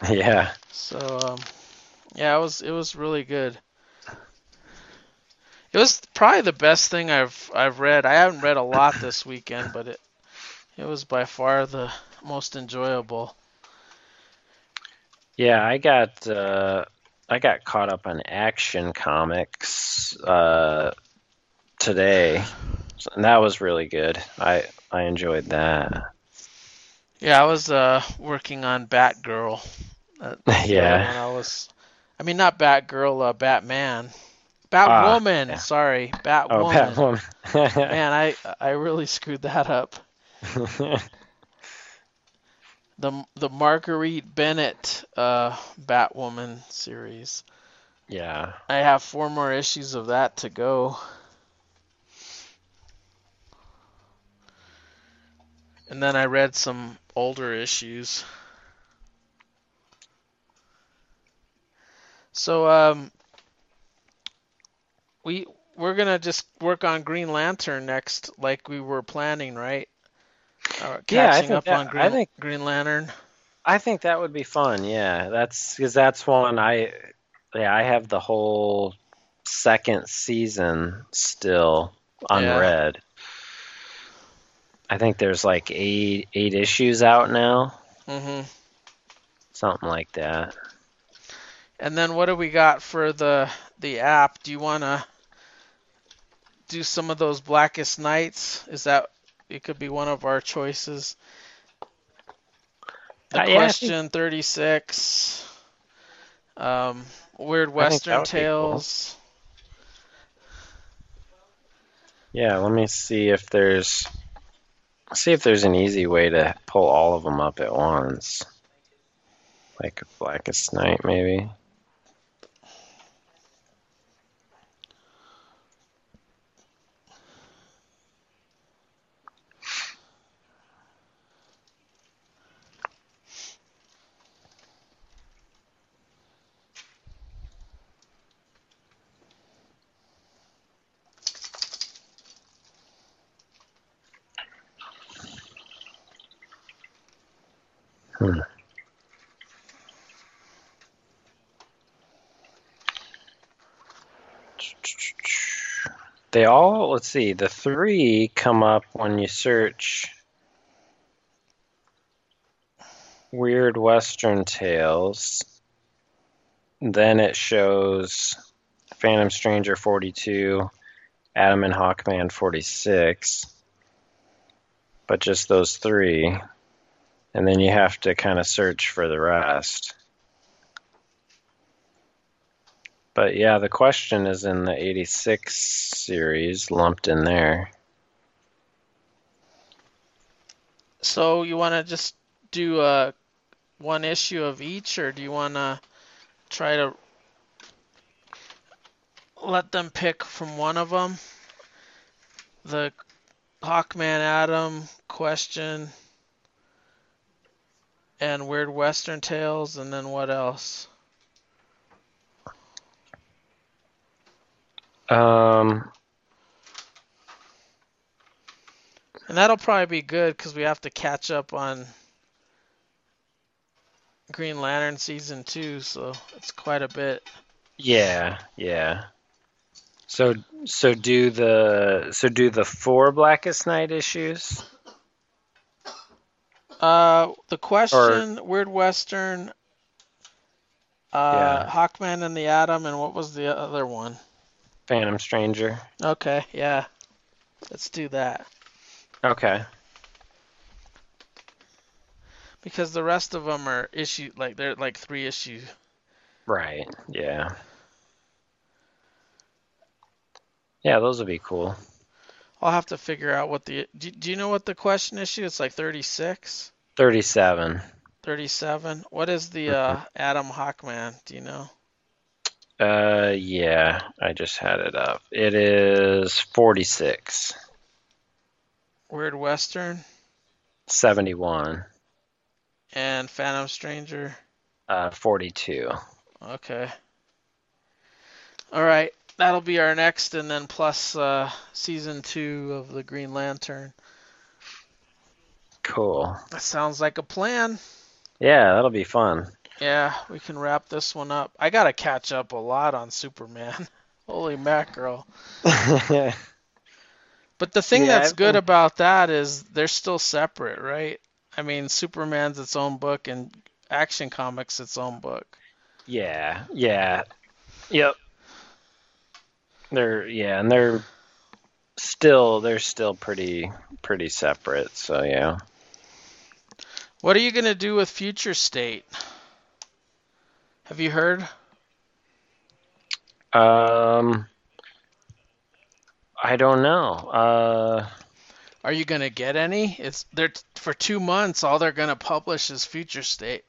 Yeah, So um, yeah, it was it was really good. It was probably the best thing I've I've read. I haven't read a lot this weekend, but it it was by far the most enjoyable. yeah. I got uh, I got caught up on Action Comics uh, today, and that was really good. I I enjoyed that. Yeah, I was uh working on Batgirl. The Yeah. I was. I mean, not Batgirl, uh, Batman, Batwoman. yeah. Sorry, Oh, Batwoman. Batwoman. Man, I I really screwed that up. The the Marguerite Bennett uh, Batwoman series. yeah. I have four more issues of that to go. And then I read some older issues. So um we we're going to just work on Green Lantern next like we were planning, right? Uh, Yeah, I think up that- on I think- Green Lantern. I think that would be fun. Yeah, that's because that's one I, yeah, I have the whole second season still unread. I think there's like eight eight issues out now, Mm-hmm. something like that. And then what do we got for the the app? Do you want to do some of those Blackest Nights? Is that it could be one of our choices? The Uh, yeah, I think- question 36 um, Weird I think that Western be cool. Tales. Yeah, let me see if there's see if there's an easy way to pull all of them up at once, like Blackest Night maybe. Hmm. They all, let's see, the three come up when you search Weird Western Tales. then it shows Phantom Stranger 42, Atom and Hawkman 46, but just those three. And then you have to kind of search for the rest. But yeah, the question is in the 86 series, lumped in there. So you want to just do uh, one issue of each, or do you want to try to let them pick from one of them? The Hawkman Atom question and Weird Western Tales, and then what else? Um, And that'll probably be good because we have to catch up on Green Lantern season two, so it's quite a bit. yeah, yeah. So so do the so do the four Blackest Night issues? Uh, the question, Weird Western, uh, Yeah. Hawkman and the Atom, and what was the other one? Phantom Stranger. Okay, yeah, let's do that Okay. because the rest of them are issue like they're like three issue. Right. Yeah. Yeah, those would be cool. I'll have to figure out what the. Do, do you know what the question issue? It's like 36, 37. 37. What is the uh, Atom Hawkman? Do you know? Uh yeah, I just had it up. It is 46. Weird Western 71. and Phantom Stranger. Uh 42. Okay. All right, that'll be our next, and then plus uh, season two of the Green Lantern. Cool. That sounds like a plan. Yeah, that'll be fun. Yeah, we can wrap this one up. I gotta catch up a lot on Superman. Holy mackerel! But the thing Yeah, that's I've good about that is they're still separate, right? I mean, Superman's its own book and Action Comics its own book. yeah, yeah. Yep. They're yeah, and they're still they're still pretty pretty separate, so yeah. What are you gonna do with Future State? Have you heard? Um I don't know. Uh Are you gonna get any? It's they're for two months. All they're gonna publish is Future State.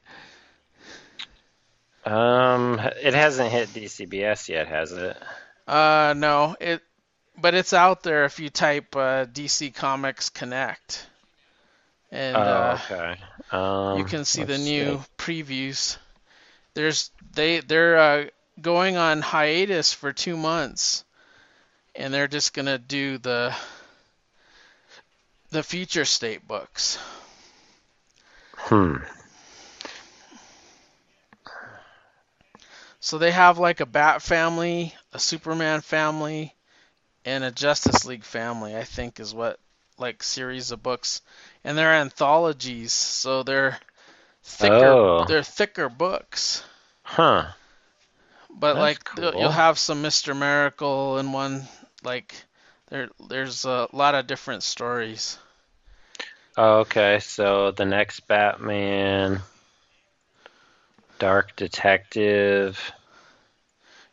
um it hasn't hit DCBS yet, has it? Uh, no, it, but it's out there if you type uh, DC Comics Connect, and oh, uh, okay. Um you can see the new previews. There's they they're uh, going on hiatus for two months, and they're just gonna do the the Future State books. Hmm. So they have like a Bat family, a Superman family, and a Justice League family, I think is what like series of books. And they're anthologies, so they're thicker Oh. they're thicker books. Huh. But That's like cool. you'll have some Mr. Miracle in one like there there's a lot of different stories. Oh, okay, so the next Batman, Dark Detective.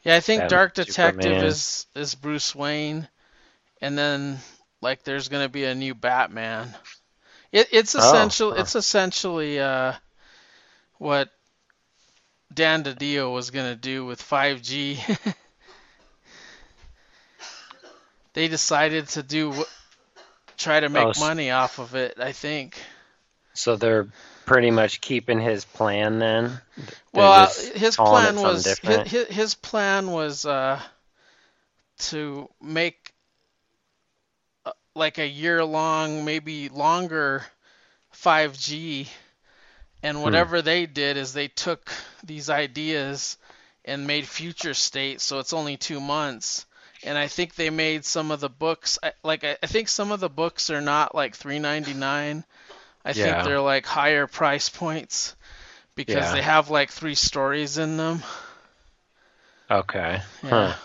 Yeah, I think Batman, Dark Detective Superman. is is Bruce Wayne, and then like there's gonna be a new Batman. It, it's Oh, essential. huh. It's essentially uh, what Dan DiDio was gonna do with 5G. they decided to do try to make Oh, money off of it. I think. So they're pretty much keeping his plan then. They're Well, uh, his plan was his, different? his, his plan was uh, to make uh, like a year long, maybe longer 5G. And whatever they did is they took these ideas and made future state, so it's only two months. And I think they made some of the books like I, I think some of the books are not like 3.99. I think they're like higher price points because Yeah. they have like three stories in them. Okay. Yeah. Huh.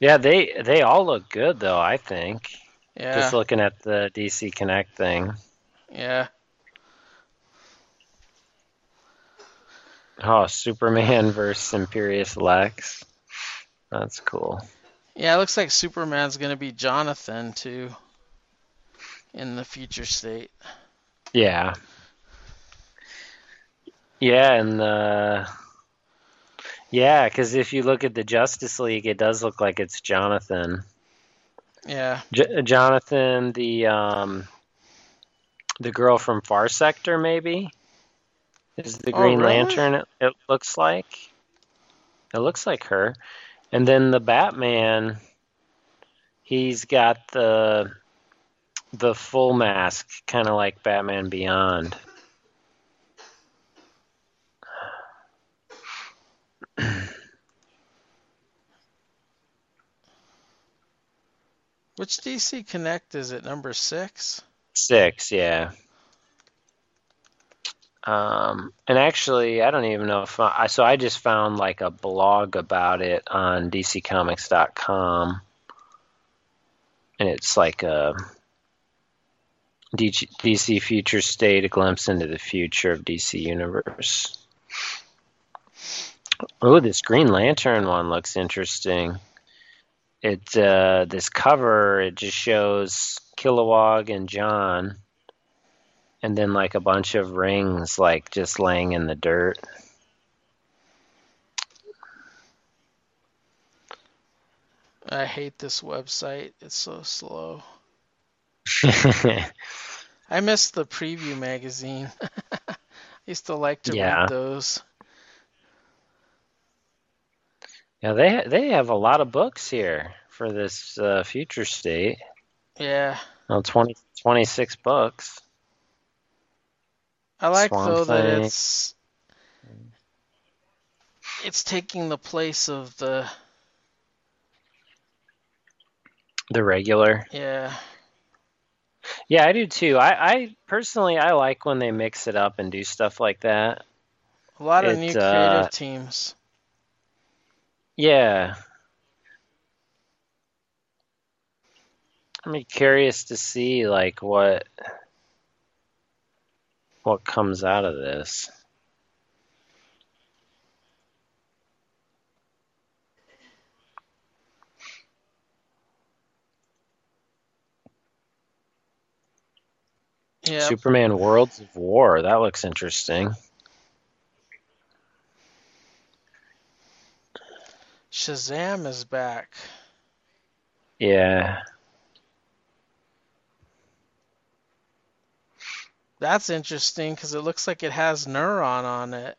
Yeah, they they all look good though. I think Yeah. just looking at the DC Connect thing. yeah. Oh, Superman versus Imperious Lex. That's cool. Yeah, it looks like Superman's gonna be Jonathan too. In the future state. Yeah. Yeah, and uh yeah, because if you look at the Justice League, it does look like it's Jonathan. Yeah. J- Jonathan, the um, the girl from Far Sector, maybe is the Oh, Green really? Lantern. It, it looks like. It looks like her, and then the Batman. He's got the the full mask, kind of like Batman Beyond. Which DC Connect is it? Number six? Six, yeah. Um, and actually, I don't even know if I, so. I just found like a blog about it on DCComics.com, and it's like a DC, Future State, a glimpse into the future of DC Universe. Oh, this Green Lantern one looks interesting. It uh, this cover it just shows Kilowog and John, and then like a bunch of rings like just laying in the dirt. I hate this website. It's so slow. I miss the preview magazine. I used to like to Yeah. read those. yeah, they they have a lot of books here for this uh, future state. Yeah. Well, 20, 26 books. I like Swamp though that it's it's taking the place of the The regular. yeah. Yeah, I do too. I, I personally I like when they mix it up and do stuff like that. A lot of It, new uh, creative teams. Yeah. I'm curious to see like what what comes out of this. Yeah. Superman Worlds of War, that looks interesting. Shazam is back. Yeah. That's interesting because it looks like it has Neuron on it.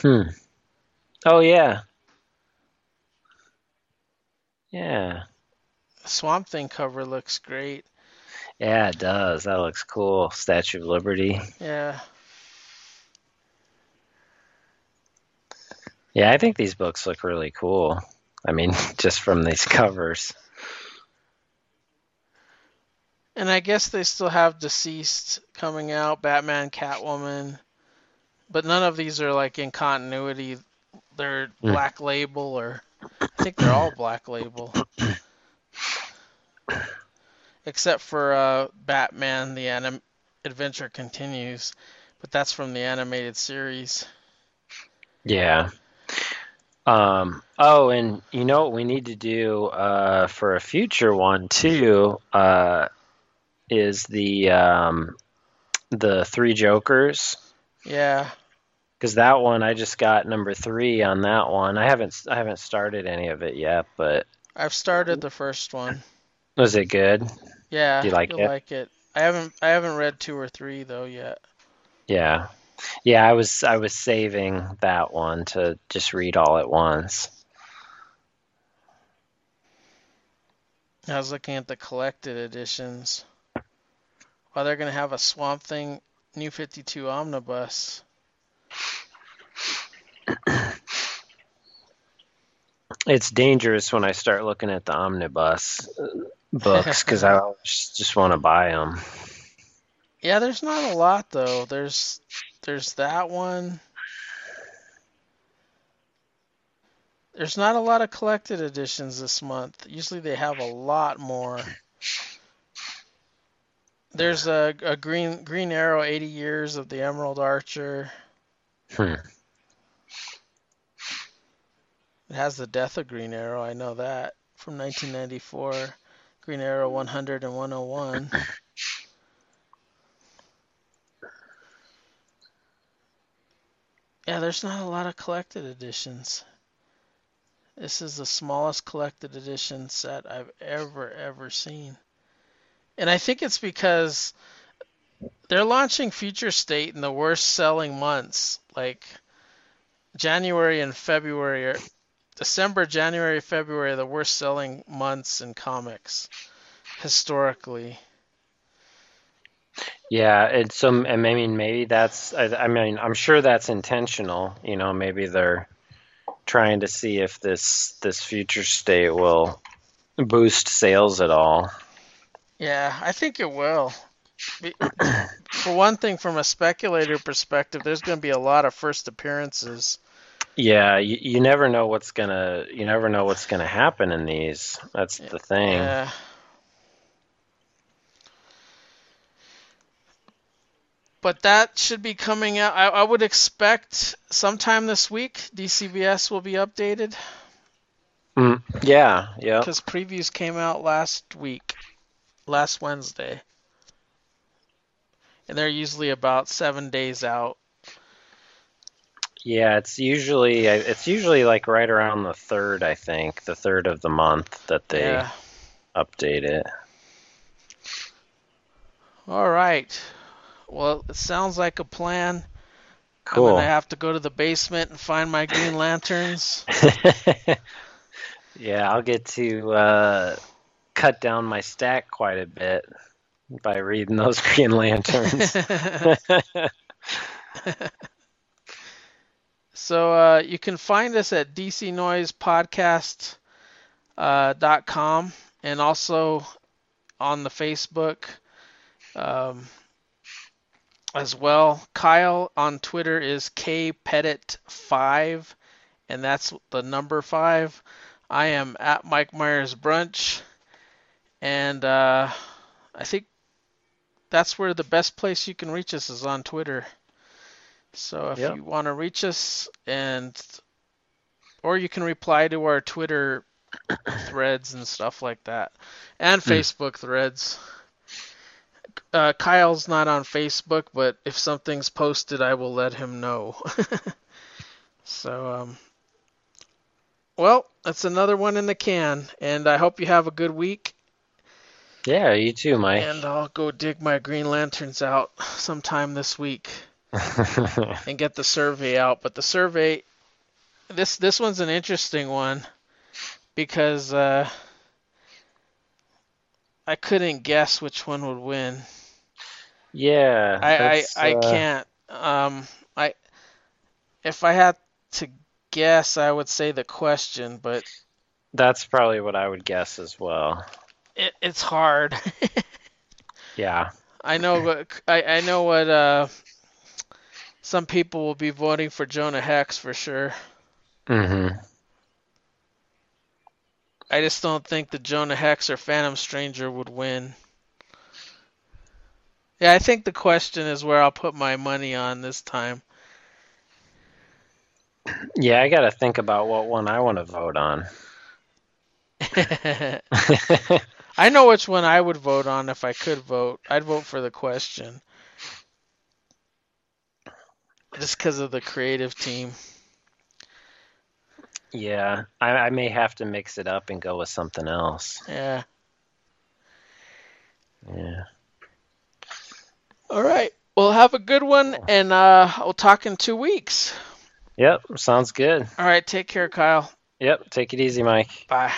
Hmm. Oh yeah. Yeah. Swamp Thing cover looks great. Yeah, it does. That looks cool. Statue of Liberty. Yeah. Yeah, I think these books look really cool. I mean, just from these covers. And I guess they still have DCeased coming out, Batman, Catwoman, but none of these are like in continuity. They're Mm. Black Label, or I think they're all Black Label, except for uh, Batman: The Anim- Adventure Continues, but that's from the animated series. Yeah. Um, oh, and you know what we need to do uh, for a future one too uh, is the um, the three Jokers Yeah, because that one I just got number three on that one. I haven't I haven't started any of it yet, but I've started the first one. was it good? Yeah, Do you like it? like it. I haven't I haven't read two or three though yet. Yeah. Yeah, I was I was saving that one to just read all at once. I was looking at the collected editions. Well, they're gonna have a Swamp Thing New 52 omnibus. It's dangerous when I start looking at the omnibus books because I just, just want to buy them. Yeah, there's not a lot though. There's there's that one. There's not a lot of collected editions this month. Usually they have a lot more. There's a, a green Green Arrow 80 years of the Emerald Archer. Hmm. It has the death of Green Arrow, I know that, from 1994. Green Arrow 100 and 101. Yeah, there's not a lot of collected editions. This is the smallest collected edition set I've ever, ever seen. And I think it's because they're launching Future State in the worst selling months. Like January and February are December, January, February are the worst selling months in comics historically. Yeah, it's some. I mean, maybe that's. I, I mean, I'm sure that's intentional. You know, maybe they're trying to see if this this future state will boost sales at all. Yeah, I think it will. For one thing, from a speculator perspective, there's going to be a lot of first appearances. Yeah, you, you never know what's gonna you never know what's gonna happen in these. That's the thing. Yeah. But that should be coming out. I, I would expect sometime this week. DCBS will be updated Mm, yeah, yeah. because previews came out last week, last Wednesday, and they're usually about seven days out. Yeah, it's usually it's usually like right around the third, I think, the third of the month that they Yeah. update it. All right. Well, it sounds like a plan. Cool. I'm gonna have to go to the basement and find my green lanterns. yeah, I'll get to uh, cut down my stack quite a bit by reading those Green Lanterns. so uh, you can find us at dcnoisepodcast.com uh, and also on the Facebook um, as well. Kyle on Twitter is kpettit5, and that's the number five. I am at Mike Myers Brunch, and uh, I think that's where the best place you can reach us is on Twitter. So if Yep. you want to reach us and or you can reply to our Twitter threads and stuff like that and Hmm. Facebook threads. Uh, Kyle's not on Facebook, but if something's posted, I will let him know. so, um, well, that's another one in the can, and I hope you have a good week. yeah, you too, Mike. And I'll go dig my green lanterns out sometime this week and get the survey out. But the survey, this this one's an interesting one because uh, I couldn't guess which one would win. yeah, I I, I uh, can't. Um, I if I had to guess, I would say the question, but That's probably what I would guess as well. it, it's hard. Yeah. I know what I, I know what uh, some people will be voting for Jonah Hex for sure. Mm-hmm. I just don't think the Jonah Hex or Phantom Stranger would win. Yeah, I think the question is where I'll put my money on this time. Yeah, I got to think about what one I want to vote on. I know which one I would vote on if I could vote. I'd vote for the question. Just because of the creative team. yeah, I, I may have to mix it up and go with something else. Yeah. Yeah. All right. Well, have a good one, and uh, we'll talk in two weeks. Yep, sounds good. All right. Take care, Kyle. Yep, take it easy, Mike. Bye.